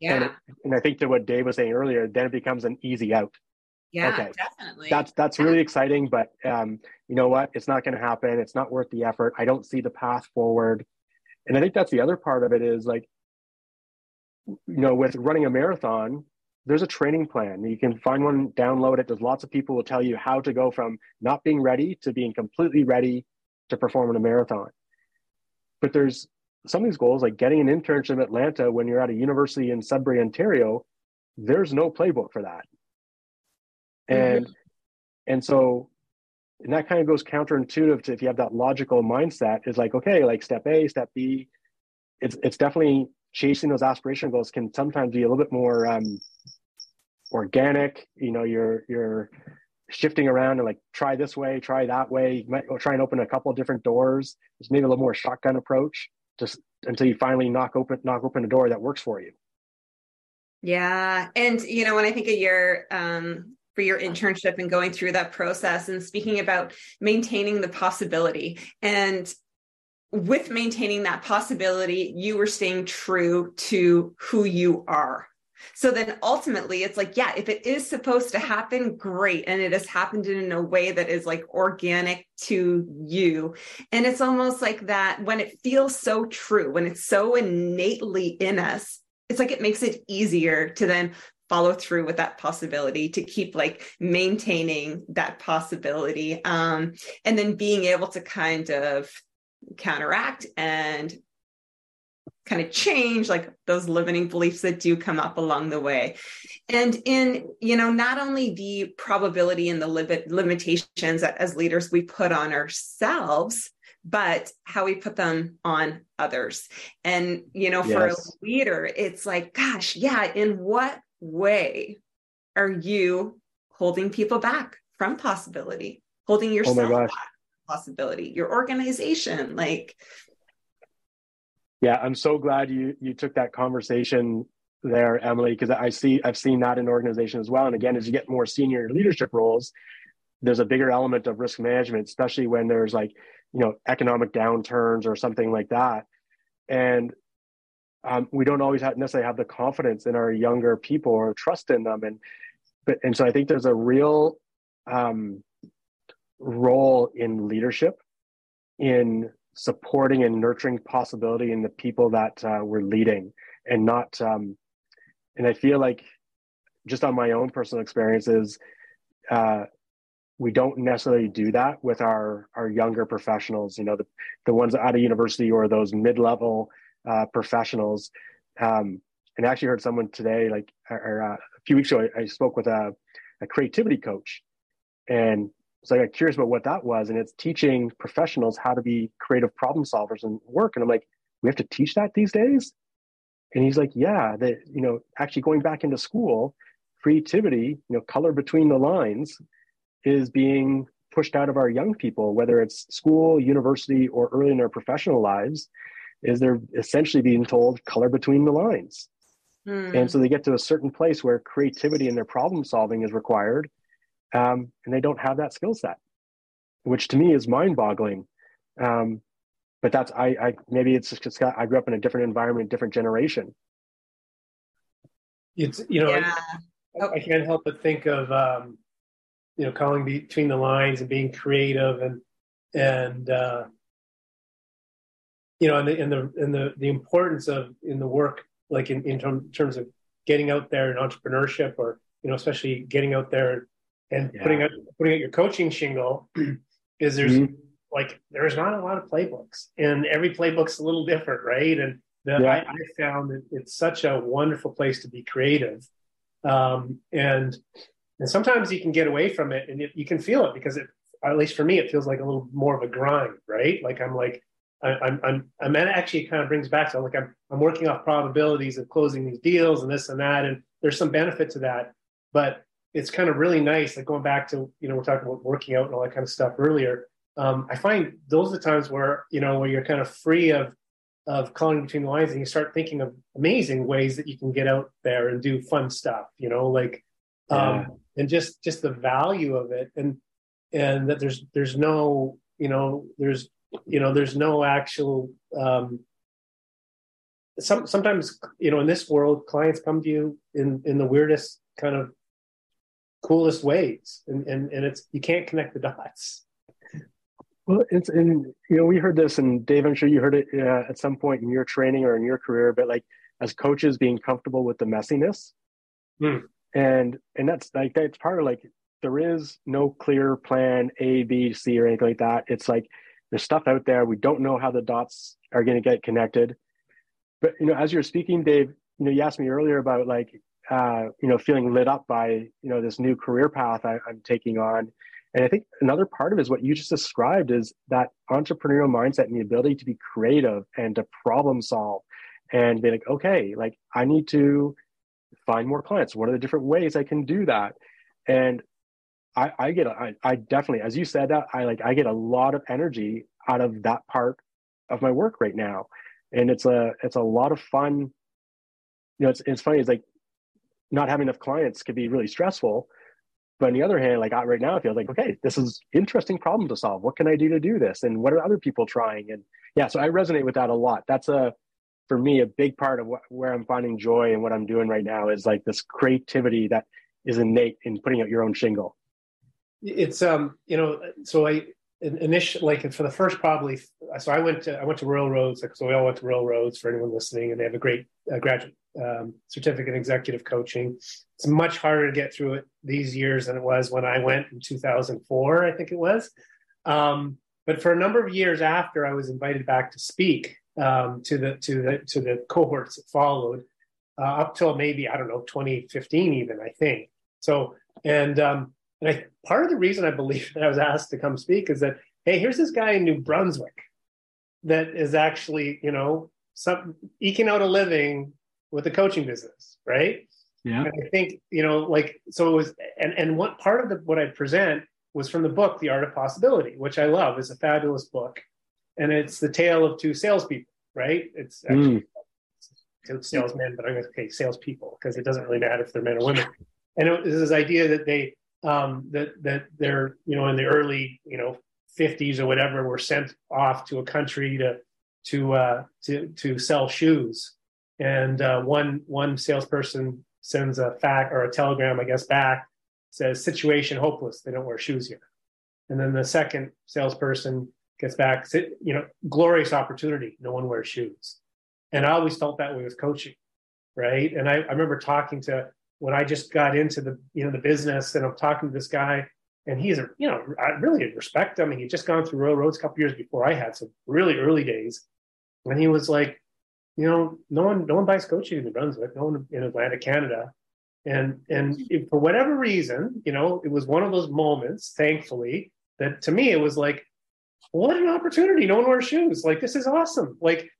Yeah. and, it, and i think to what dave was saying earlier then it becomes an easy out. Yeah okay. definitely. That's that's really exciting but um you know what? It's not going to happen. It's not worth the effort. I don't see the path forward. And i think that's the other part of it is like you know with running a marathon there's a training plan. You can find one, download it. There's lots of people will tell you how to go from not being ready to being completely ready to perform in a marathon. But there's some of these goals, like getting an internship in Atlanta when you're at a university in Sudbury, Ontario, there's no playbook for that. And mm-hmm. and so and that kind of goes counterintuitive to if you have that logical mindset, is like, okay, like step A, step B. It's it's definitely chasing those aspiration goals can sometimes be a little bit more um, organic you know you're you're shifting around and like try this way try that way. You might try and open a couple of different doors. There's maybe a little more shotgun approach. Just until you finally knock open knock open a door that works for you. Yeah. And you know when i think of your um for your internship and going through that process and speaking about maintaining the possibility. And with maintaining that possibility you were staying true to who you are so then ultimately it's like, yeah, if it is supposed to happen, great. And it has happened in a way that is like organic to you. And it's almost like that when it feels so true, when it's so innately in us, it's like it makes it easier to then follow through with that possibility to keep like maintaining that possibility um and then being able to kind of counteract and kind of change like those limiting beliefs that do come up along the way and in you know not only the probability and the limit limitations that as leaders we put on ourselves but how we put them on others and you know for yes. a leader it's like gosh yeah in what way are you holding people back from possibility holding yourself oh my gosh back? possibility, your organization, like. Yeah, I'm so glad you you took that conversation there, Emily, because I see I've seen that in organization as well. And again, as you get more senior leadership roles, there's a bigger element of risk management, especially when there's like you know economic downturns or something like that. And um, we don't always have, necessarily have the confidence in our younger people or trust in them, and but and so I think there's a real um, role in leadership in supporting and nurturing possibility in the people that uh, we're leading and not um, and i feel like just on my own personal experiences uh, we don't necessarily do that with our our younger professionals you know the, the ones out of university or those mid-level uh, professionals. Um, and I actually heard someone today like or, uh, a few weeks ago I, I spoke with a, a creativity coach and so I got curious about what that was, and it's teaching professionals how to be creative problem solvers and work. And I'm like, we have to teach that these days. And he's like, yeah, that you know, actually going back into school, creativity, you know, color between the lines, is being pushed out of our young people, whether it's school, university, or early in their professional lives, is they're essentially being told color between the lines. Mm. And so they get to a certain place where creativity in their problem solving is required um, and they don't have that skill set, which to me is mind boggling. Um, but that's I, I maybe it's just I grew up in a different environment, different generation. It's you know yeah. I, I, can't help but think of um, you know calling between the lines and being creative and and uh, you know and the and the and the the importance of in the work like in in terms of getting out there in entrepreneurship or you know especially getting out there and yeah. putting out putting out your coaching shingle <clears throat> is there's mm-hmm. like there's not a lot of playbooks and every playbook's a little different right and the, yeah. I, I, found that it's such a wonderful place to be creative um, and and sometimes you can get away from it and it, you can feel it because it at least for me it feels like a little more of a grind right like i'm like I, I'm, I'm, I'm actually kind of brings back to like I'm, I'm working off probabilities of closing these deals and this and that, and there's some benefit to that. But it's kind of really nice. Like going back to you know we're talking about working out and all that kind of stuff earlier. Um, I find those are the times where you know where you're kind of free of of calling between the lines and you start thinking of amazing ways that you can get out there and do fun stuff. You know, like um, and just just the value of it and and that there's there's no you know there's you know there's no actual um, some sometimes you know in this world clients come to you in in the weirdest kind of coolest ways. And, and and it's you can't connect the dots. Well it's and you know we heard this and dave i'm sure you heard it uh, at some point in your training or in your career but like as coaches being comfortable with the messiness. Hmm. and and that's like that's part of like there is no clear plan a b c or anything like that. It's like there's stuff out there. We don't know how the dots are going to get connected. But you know as you're speaking dave you know you asked me earlier about like uh, you know, feeling lit up by, you know, this new career path I, I'm taking on. And I think another part of it is what you just described is that entrepreneurial mindset and the ability to be creative and to problem solve and be like, okay, like I need to find more clients. What are the different ways I can do that? And I, I get, I, I definitely, as you said that, I like, I get a lot of energy out of that part of my work right now. And it's a, it's a lot of fun. You know, it's, it's funny. It's like not having enough clients can be really stressful. But on the other hand, like I, right now, I feel like, okay, this is interesting problem to solve. What can I do to do this? And what are other people trying? And yeah, so I resonate with that a lot. That's a, for me, a big part of where I'm finding joy and what I'm doing right now is like this creativity that is innate in putting out your own shingle. It's, um, you know, so I, initially, like for the first probably, so I went to, I went to Royal Roads. So we all went to Royal Roads for anyone listening and they have a great uh, graduate um, certificate executive coaching. It's much harder to get through it these years than it was when I went in 2004, I think it was. Um, but for a number of years after, I was invited back to speak um, to the to the to the cohorts that followed uh, up till maybe I don't know 2015 even I think. So and um, and I, part of the reason I believe <laughs> that I was asked to come speak is that hey, here's this guy in New Brunswick that is actually you know some eking out a living with the coaching business, right? Yeah. And I think, you know, like, so it was, and, and what part of the, what I present was from the book The Art of Possibility, which I love. is a fabulous book, and it's the tale of two salespeople. Right? It's actually mm. salesmen, but I'm going to say salespeople because it doesn't really matter if they're men or women. And it was this idea that they um, that that they're you know in the early you know 50s or whatever were sent off to a country to to uh, to to sell shoes, and uh, one one salesperson sends a fact or a telegram, I guess, back says situation hopeless. They don't wear shoes here, and then the second salesperson gets back, you know, glorious opportunity. No one wears shoes, and I always felt that way with coaching, right? And I, I remember talking to when I just got into the you know the business, and I'm talking to this guy and he's a you know I really respect him. He had just gone through Royal Roads a couple years before I had, some really early days, and he was like, you know, no one no one buys coaching in New Brunswick, no one in Atlantic Canada, and and mm-hmm. if, for whatever reason, you know, it was one of those moments, thankfully, that to me it was like, what an opportunity! No one wears shoes. Like this is awesome. Like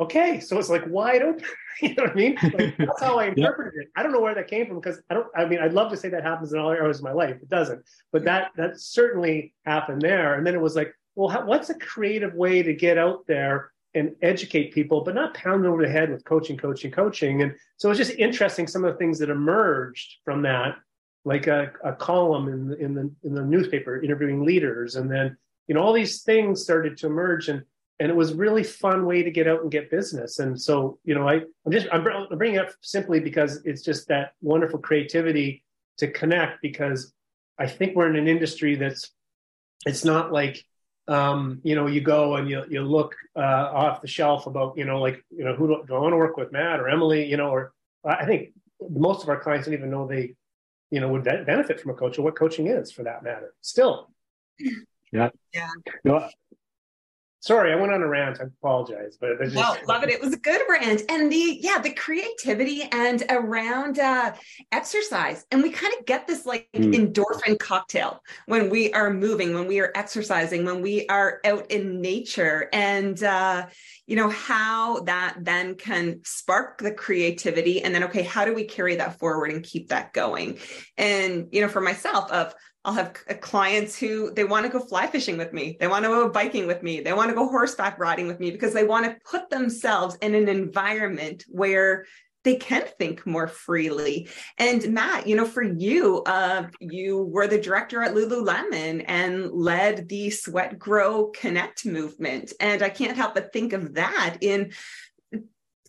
okay, so it's like wide open. <laughs> you know what I mean? Like, <laughs> that's how I interpreted yeah. it. I don't know where that came from because I don't. I mean, I'd love to say that happens in all areas of my life. It doesn't, but that that certainly happened there. And then it was like, well, how, what's a creative way to get out there and educate people, but not pound them over the head with coaching, coaching, coaching? And so it's just interesting some of the things that emerged from that, like a, a column in the, in the in the newspaper interviewing leaders, and then you know all these things started to emerge and and it was really fun way to get out and get business. And so, you know, I, I'm just, I'm bringing it up simply because it's just that wonderful creativity to connect because I think we're in an industry that's, it's not like, um, you know, you go and you, you look uh, off the shelf about, you know, like, you know, who do, do I want to work with, Matt or Emily, you know, or I think most of our clients don't even know they, you know, would benefit from a coach or what coaching is for that matter. Still. Yeah. Yeah. No, Sorry, I went on a rant. I apologize, but just... no, love it. It was a good rant, and the yeah, the creativity and around uh, exercise, and we kind of get this like mm. endorphin cocktail when we are moving, when we are exercising, when we are out in nature, and uh, you know how that then can spark the creativity, and then okay, how do we carry that forward and keep that going? And you know, for myself, of I'll have clients who they want to go fly fishing with me. They want to go biking with me. They want to go horseback riding with me because they want to put themselves in an environment where they can think more freely. And Matt, you know, for you, uh, you were the director at Lululemon and led the Sweat Grow Connect movement. And I can't help but think of that in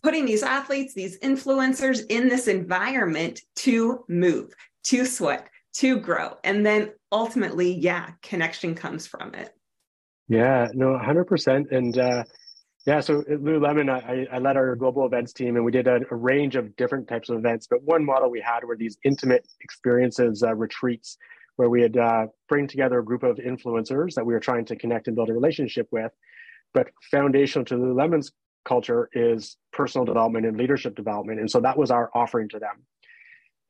putting these athletes, these influencers in this environment to move, to sweat, to grow. And then ultimately, yeah, connection comes from it. Yeah, no, 100%. And uh, yeah, so at Lululemon, I, I led our global events team and we did a, a, range of different types of events. But one model we had were these intimate experiences, uh, retreats, where we had uh, bring together a group of influencers that we were trying to connect and build a relationship with. But foundational to Lululemon's culture is personal development and leadership development. And so that was our offering to them.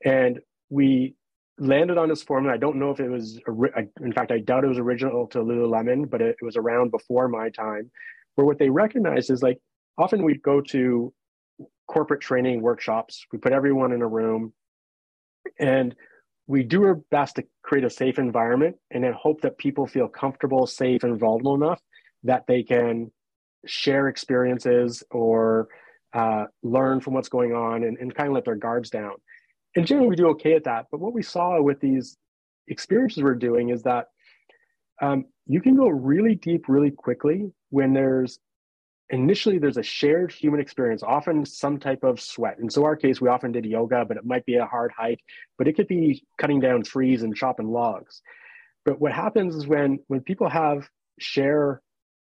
And we landed on this formula. I don't know if it was, in fact, I doubt it was original to Lululemon, but it, was around before my time. Where what they recognize is like often we go to corporate training workshops, we put everyone in a room, and we do our best to create a safe environment and then hope that people feel comfortable, safe, and vulnerable enough that they can share experiences or uh, learn from what's going on and, and kind of let their guards down and generally we do okay at that. But what we saw with these experiences we're doing is that um, you can go really deep really quickly when there's initially there's a shared human experience often some type of sweat. And so our case we often did yoga but it might be a hard hike but it could be cutting down trees and chopping logs. But what happens is when when people have share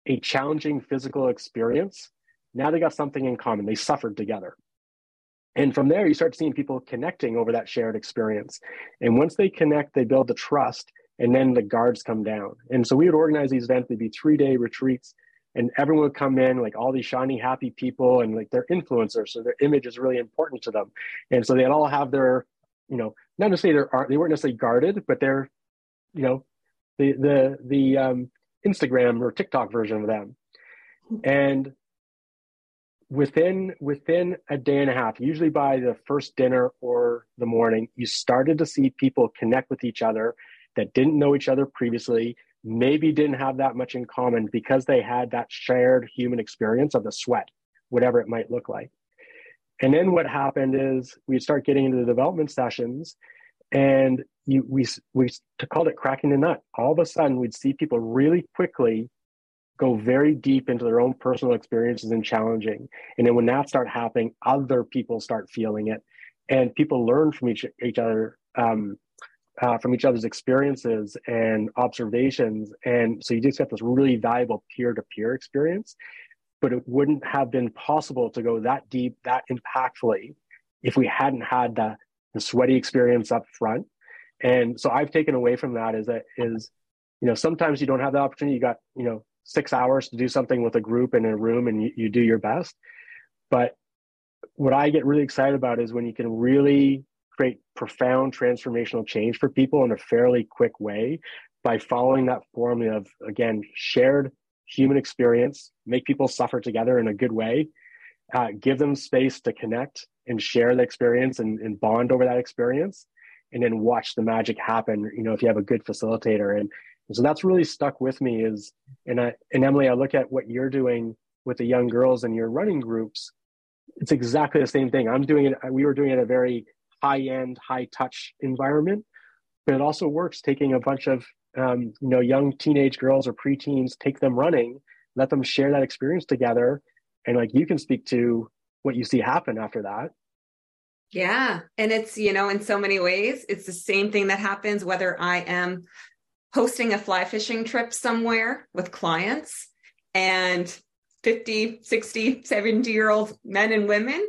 a challenging physical experience now they got something in common. They suffered together and from there, you start seeing people connecting over that shared experience. And once they connect, they build the trust, and then the guards come down. And so we would organize these events, they'd be three day retreats, and everyone would come in, like all these shiny, happy people, and like they're influencers. So their image is really important to them. And so they'd all have their, you know, not necessarily say they're, they weren't necessarily guarded, but they're, you know, the, the, the um, Instagram or TikTok version of them. And within within a day and a half usually by the first dinner or the morning you started to see people connect with each other that didn't know each other previously, maybe didn't have that much in common because they had that shared human experience of the sweat, whatever it might look like. And then what happened is we start getting into the development sessions and you, we, we called it cracking the nut. All of a sudden we'd see people really quickly go very deep into their own personal experiences and challenging. And then when that start happening, other people start feeling it and people learn from each, each other, um, uh, from each other's experiences and observations. And so you just get this really valuable peer to peer experience but it wouldn't have been possible to go that deep, that impactfully if we hadn't had the, the sweaty experience up front. And so I've taken away from that is that is, you know, sometimes you don't have the opportunity. You got, you know, six hours to do something with a group in a room and you, you do your best. But what I get really excited about is when you can really create profound transformational change for people in a fairly quick way by following that formula of again shared human experience, make people suffer together in a good way, uh, give them space to connect and share the experience and, and, bond over that experience, and then watch the magic happen. You know, if you have a good facilitator, and, and so that's really stuck with me. Is and I, and Emily, I look at what you're doing with the young girls and your running groups. It's exactly the same thing. I'm doing it. We were doing it a very high end, high touch environment, but it also works taking a bunch of um, you know young teenage girls or preteens take them running let them share that experience together and like you can speak to what you see happen after that yeah and it's you know in so many ways it's the same thing that happens whether i am hosting a fly fishing trip somewhere with clients and 50 60 70 year old men and women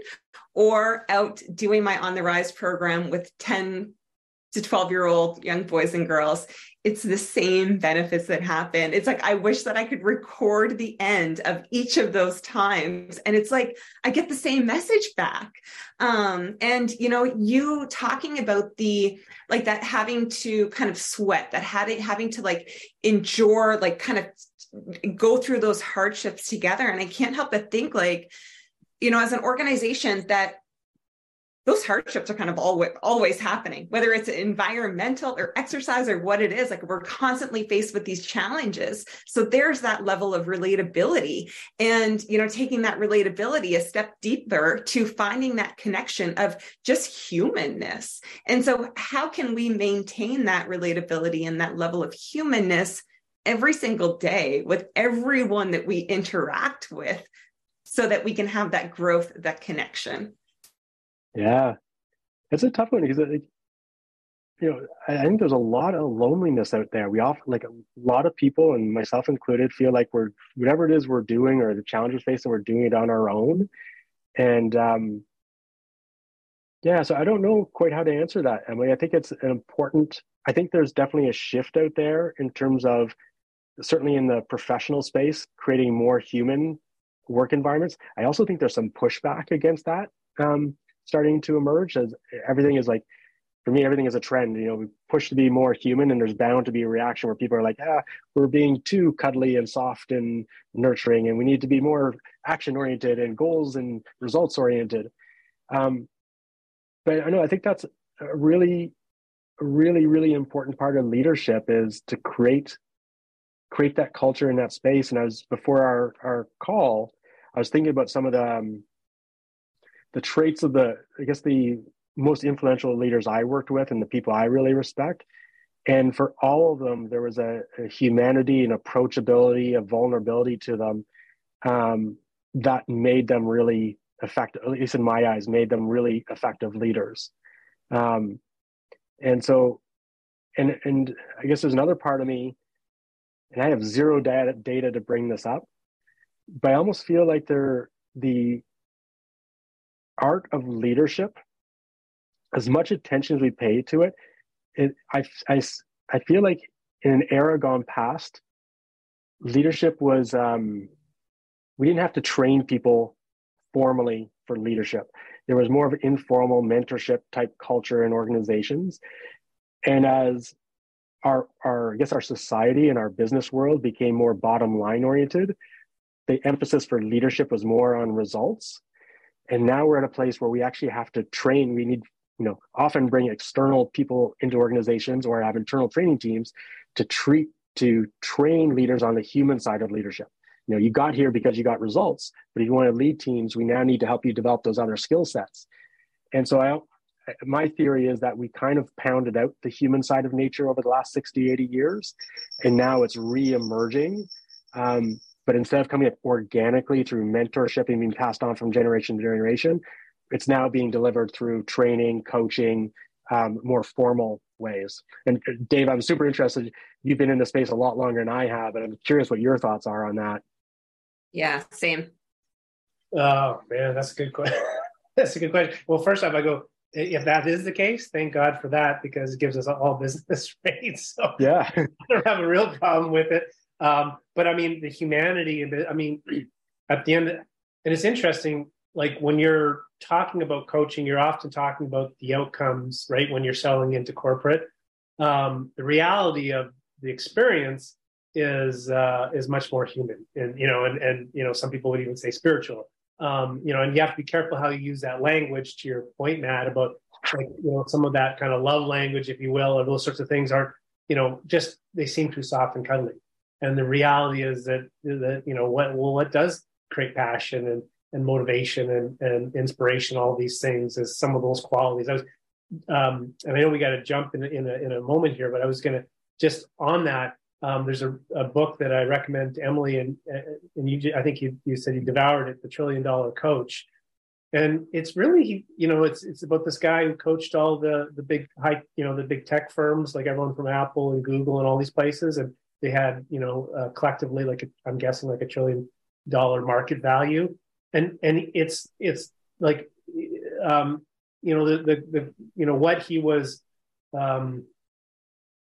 or out doing my on the rise program with 10 to 12 year old young boys and girls it's the same benefits that happen. It's like i wish that i could record the end of each of those times. And it's like i get the same message back. Um and you know you talking about the like that having to kind of sweat that having having to like endure like kind of go through those hardships together. And i can't help but think like you know as an organization that those hardships are kind of always, always happening, whether it's environmental or exercise or what it is. Like we're constantly faced with these challenges. So there's that level of relatability and, you know, taking that relatability a step deeper to finding that connection of just humanness. And so how can we maintain that relatability and that level of humanness every single day with everyone that we interact with so that we can have that growth, that connection? Yeah, it's a tough one because it, you know I think there's a lot of loneliness out there. We often like a lot of people, and myself included, feel like we're whatever it is we're doing or the challenges facing, we're doing it on our own. And um, yeah, so I don't know quite how to answer that, Emily. I think it's an important. I think there's definitely a shift out there in terms of certainly in the professional space, creating more human work environments. I also think there's some pushback against that. Um, starting to emerge as everything is like for me everything is a trend. You know we push to be more human and there's bound to be a reaction where people are like ah we're being too cuddly and soft and nurturing and we need to be more action oriented and goals and results oriented um, but i know i think that's a really really really important part of leadership is to create create that culture in that space. And i was before our our call i was thinking about some of the um, the traits of the i guess the most influential leaders i worked with and the people i really respect. And for all of them there was a, a humanity and approachability a vulnerability to them um, that made them really effective at least in my eyes made them really effective leaders. Um, and so and and i guess there's another part of me and i have zero data data to bring this up but i almost feel like they're the art of leadership, as much attention as we pay to it, it I, I, I feel like in an era gone past, leadership was, um, we didn't have to train people formally for leadership. There was more of an informal mentorship type culture in organizations. And as our, our, I guess our society and our business world became more bottom line oriented, the emphasis for leadership was more on results and now we're at a place where we actually have to train. We need you know often bring external people into organizations or have internal training teams to treat to train leaders on the human side of leadership. You know you got here because you got results but if you want to lead teams we now need to help you develop those other skill sets. And so i my theory is that we kind of pounded out the human side of nature over the last 60 80 years and now it's re-emerging. Um, but instead of coming up organically through mentorship and being passed on from generation to generation it's now being delivered through training coaching um, more formal ways. And uh, dave i'm super interested. You've been in the space a lot longer than i have and i'm curious what your thoughts are on that. Yeah same. Oh man that's a good question <laughs> that's a good question. Well first off i go if that is the case, thank God for that because it gives us all <laughs> business rates. So yeah, <laughs> I don't have a real problem with it. Um, but I mean, the humanity I mean, <clears throat> at the end, and it's interesting. Like when you're talking about coaching, you're often talking about the outcomes, right? When you're selling into corporate, um, the reality of the experience is uh, is much more human, and you know, and and you know, some people would even say spiritual um, you know, and you have to be careful how you use that language. To your point, Matt, about like you know some of that kind of love language, if you will, or those sorts of things aren't, you know, just they seem too soft and cuddly. And the reality is that that you know what well what does create passion and and motivation and and inspiration, all these things is some of those qualities. I was, um, and I know we got to jump in in a, in a moment here, but I was going to just on that um, there's a, a, book that I recommend to Emily, and and you, I think you, you said you devoured it, The Trillion Dollar Coach, and it's really you know it's it's about this guy who coached all the the big high you know the big tech firms like everyone from Apple and Google and all these places, and they had you know uh, collectively like i am guessing like a trillion dollar market value, and and it's it's like um, you know the, the the you know what he was um,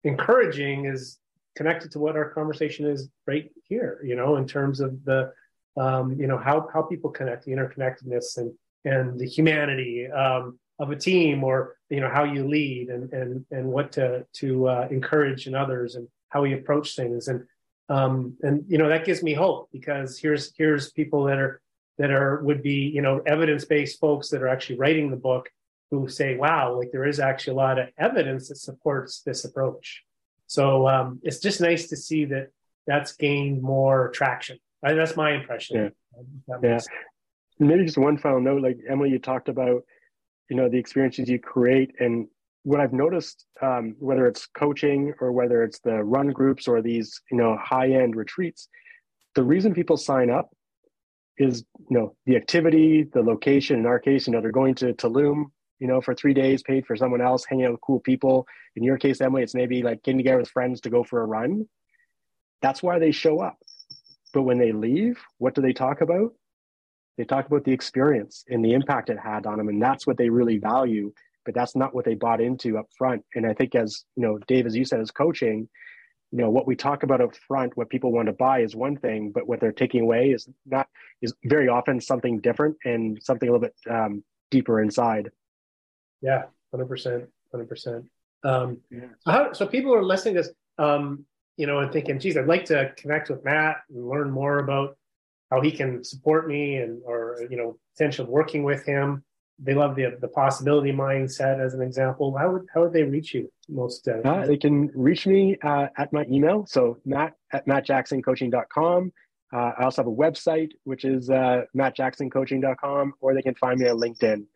encouraging is connected to what our conversation is right here, you know, in terms of the, um, you know, how, how people connect, the interconnectedness and, and the humanity um, of a team or, you know, how you lead and, and, and what to, to uh, encourage in others. And how we approach things. And, um, and, you know, that gives me hope because here's, here's people that are, that are, would be, you know, evidence-based folks that are actually writing the book who say, wow, like there is actually a lot of evidence that supports this approach. So um, it's just nice to see that that's gained more traction. I, that's my impression. Yeah. yeah. Maybe just one final note, like Emily, you talked about, you know, the experiences you create and what I've noticed, um, whether it's coaching or whether it's the run groups or these, you know, high end retreats, the reason people sign up is, you know, the activity, the location. In our case, you know, they're going to Tulum you know, for three days, paid for someone else, hanging out with cool people. In your case, Emily, it's maybe like getting together with friends to go for a run. That's why they show up. But when they leave, what do they talk about? They talk about the experience and the impact it had on them. And that's what they really value. But that's not what they bought into up front. And I think, as you know, Dave, as you said, as coaching, you know what we talk about up front what people want to buy is one thing but what they're taking away is not is very often something different and something a little bit um, deeper inside yeah, hundred percent, hundred percent. Um, so people are listening to this, um, you know, and thinking, "Geez, I'd like to connect with Matt and learn more about how he can support me and, or you know, potential working with him." They love the the possibility mindset as an example. How would how would they reach you most? Uh, uh, they can reach me uh, at my email, so Matt at mattjacksoncoaching.com. Uh, I also have a website, which is uh, mattjacksoncoaching.com, or they can find me on LinkedIn.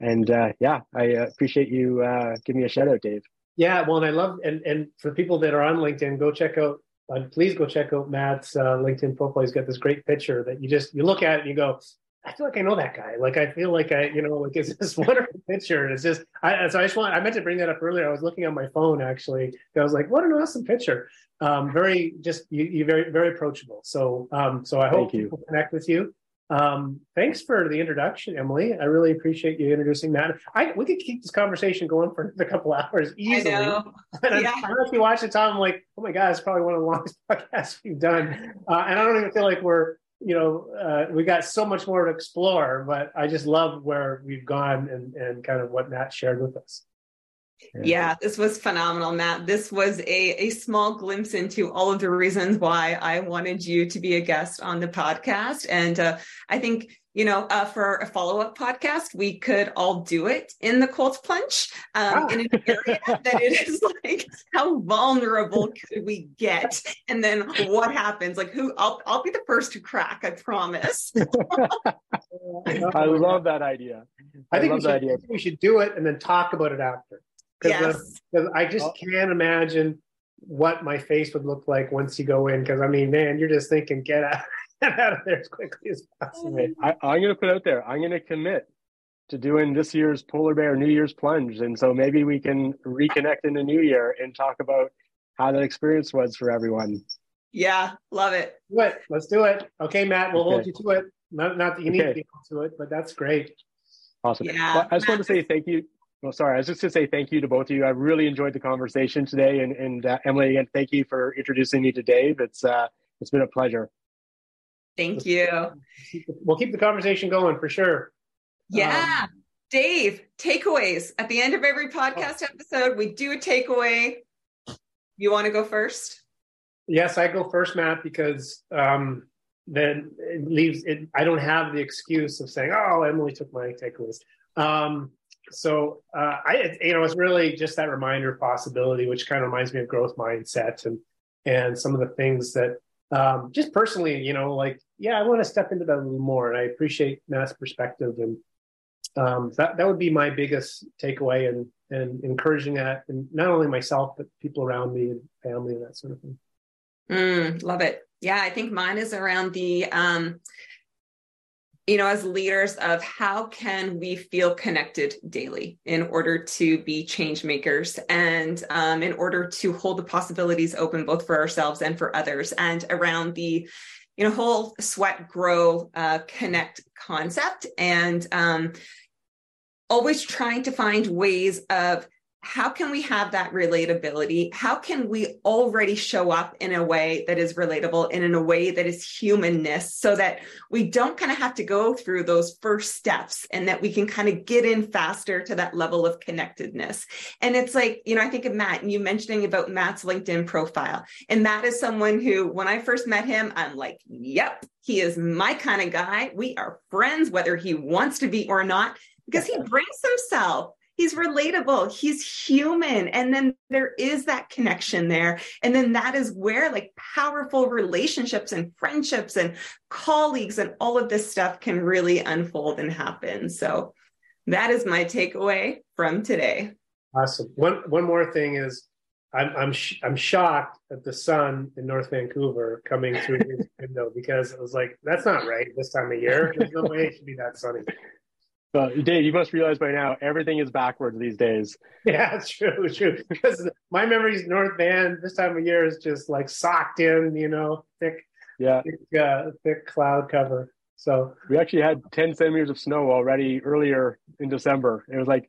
And uh, yeah, I uh, appreciate you uh, giving me a shout out, Dave. Yeah, well, and I love and and for people that are on LinkedIn, go check out. Uh, please go check out Matt's uh, LinkedIn profile. He's got this great picture that you just you look at it and you go, I feel like I know that guy. Like I feel like I, you know, like it's <laughs> this wonderful picture. And it's just, I, so I just want, I meant to bring that up earlier. I was looking on my phone actually. I was like, what an awesome picture. Um, very, just you, you very, very approachable. So, um, so I hope people connect with you. Um, thanks for the introduction, Emily. I really appreciate you introducing that. I we could keep this conversation going for a couple <laughs> hours easily. I know. And yeah. I, I you watch the time, I'm like, oh my god, it's probably one of the longest <laughs> podcasts we've done. Uh, and I don't even feel like we're, you know, uh, we got so much more to explore. But I just love where we've gone and and kind of what Matt shared with us. Yeah. yeah. this was phenomenal, Matt. This was a, a small glimpse into all of the reasons why I wanted you to be a guest on the podcast. And uh, I think you know, uh, for a follow up podcast, we could all do it in the cold plunge um, ah. in an area that it is <laughs> like, how vulnerable could we get? And then what happens? Like, who? I'll I'll be the first to crack. I promise. <laughs> I love that idea. I, I think we should, idea. we should do it and then talk about it after. Because yes. I just can't imagine what my face would look like once you go in. Because I mean, man, you're just thinking, get out out of there as quickly as possible. I, I'm going to put out there. I'm going to commit to doing this year's polar bear New Year's plunge, and so maybe we can reconnect in the new year and talk about how that experience was for everyone. Yeah, love it. Do it. Let's do it. Okay, Matt, we'll okay. hold you to it. Not, not that you need okay. to be to it, but that's great. Awesome. Yeah, well, I just want to say thank you. Well, sorry, I was just going to say thank you to both of you. I really enjoyed the conversation today, and, and uh, Emily, again, thank you for introducing me to Dave. It's uh, it's been a pleasure. Thank you. We'll keep the conversation going for sure. Yeah. Um, Dave, takeaways. At the end of every podcast episode, we do a takeaway. You want to go first? Yes, I go first, Matt, because um, then it leaves it. I don't have the excuse of saying, "Oh, Emily took my takeaways." Um, so uh, I, you know, it's really just that reminder of possibility, which kind of reminds me of growth mindset and and some of the things that um, just personally, you know, like, yeah, I want to step into that a little more. And I appreciate Matt's perspective. And um, that, that would be my biggest takeaway and, and encouraging that. And not only myself, but people around me and family and that sort of thing. Mm, love it. Yeah, I think mine is around the um, you know, as leaders of how can we feel connected daily in order to be change makers and um, in order to hold the possibilities open both for ourselves and for others and around the you know whole sweat grow uh, connect concept and um, always trying to find ways of how can we have that relatability? How can we already show up in a way that is relatable and in a way that is humanness so that we don't kind of have to go through those first steps and that we can kind of get in faster to that level of connectedness? And it's like, you know, I think of Matt and you mentioning about Matt's LinkedIn profile. And Matt is someone who, when I first met him, I'm like, yep, he is my kind of guy. We are friends, whether he wants to be or not, because he <laughs> brings himself he's relatable. He's human. And then there is that connection there. And then that is where like powerful relationships and friendships and colleagues and all of this stuff can really unfold and happen. So that is my takeaway from today. Awesome. One one more thing is I'm I'm sh- I'm shocked at the sun in North Vancouver coming through his <laughs> window because I was like, that's not right this time of year. There's no way it should be that sunny. But Dave, you must realize by now everything is backwards these days. <laughs> Yeah, it's true, it's true. Because my memories North Van this time of year is just like socked in, you know, thick, yeah, thick, uh, thick cloud cover. So we actually had 10 centimeters of snow already earlier in December. It was like,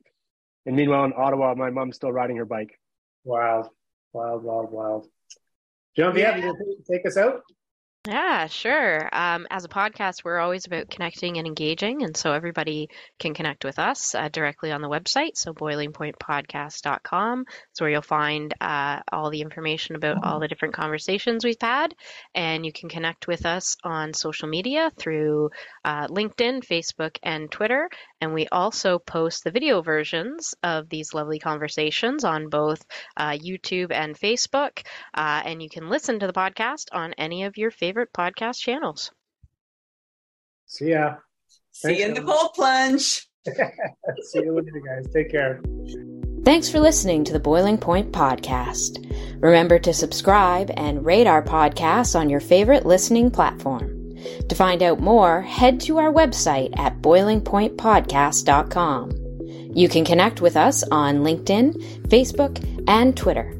and meanwhile in Ottawa, my mom's still riding her bike. Wild, wild, wild, wild. John, yeah. you have to take us out? Yeah, sure. Um, as a podcast, we're always about connecting and engaging, and so everybody can connect with us uh, directly on the website. So boilingpointpodcast.com is where you'll find uh, all the information about all the different conversations we've had, and you can connect with us on social media through uh, LinkedIn, Facebook, and Twitter. And we also post the video versions of these lovely conversations on both uh, YouTube and Facebook, uh, and you can listen to the podcast on any of your favorite favorite podcast channels. See ya. See Thanks, you in the cold plunge. <laughs> See you later, guys. Take care. Thanks for listening to the Boiling Point Podcast. Remember to subscribe and rate our podcast on your favorite listening platform. To find out more, head to our website at boilingpointpodcast.com. You can connect with us on LinkedIn, Facebook, and Twitter.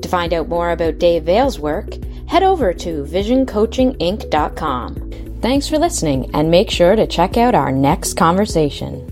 To find out more about Dave Veale's work, head over to visioncoachinginc.com. Thanks for listening and make sure to check out our next conversation.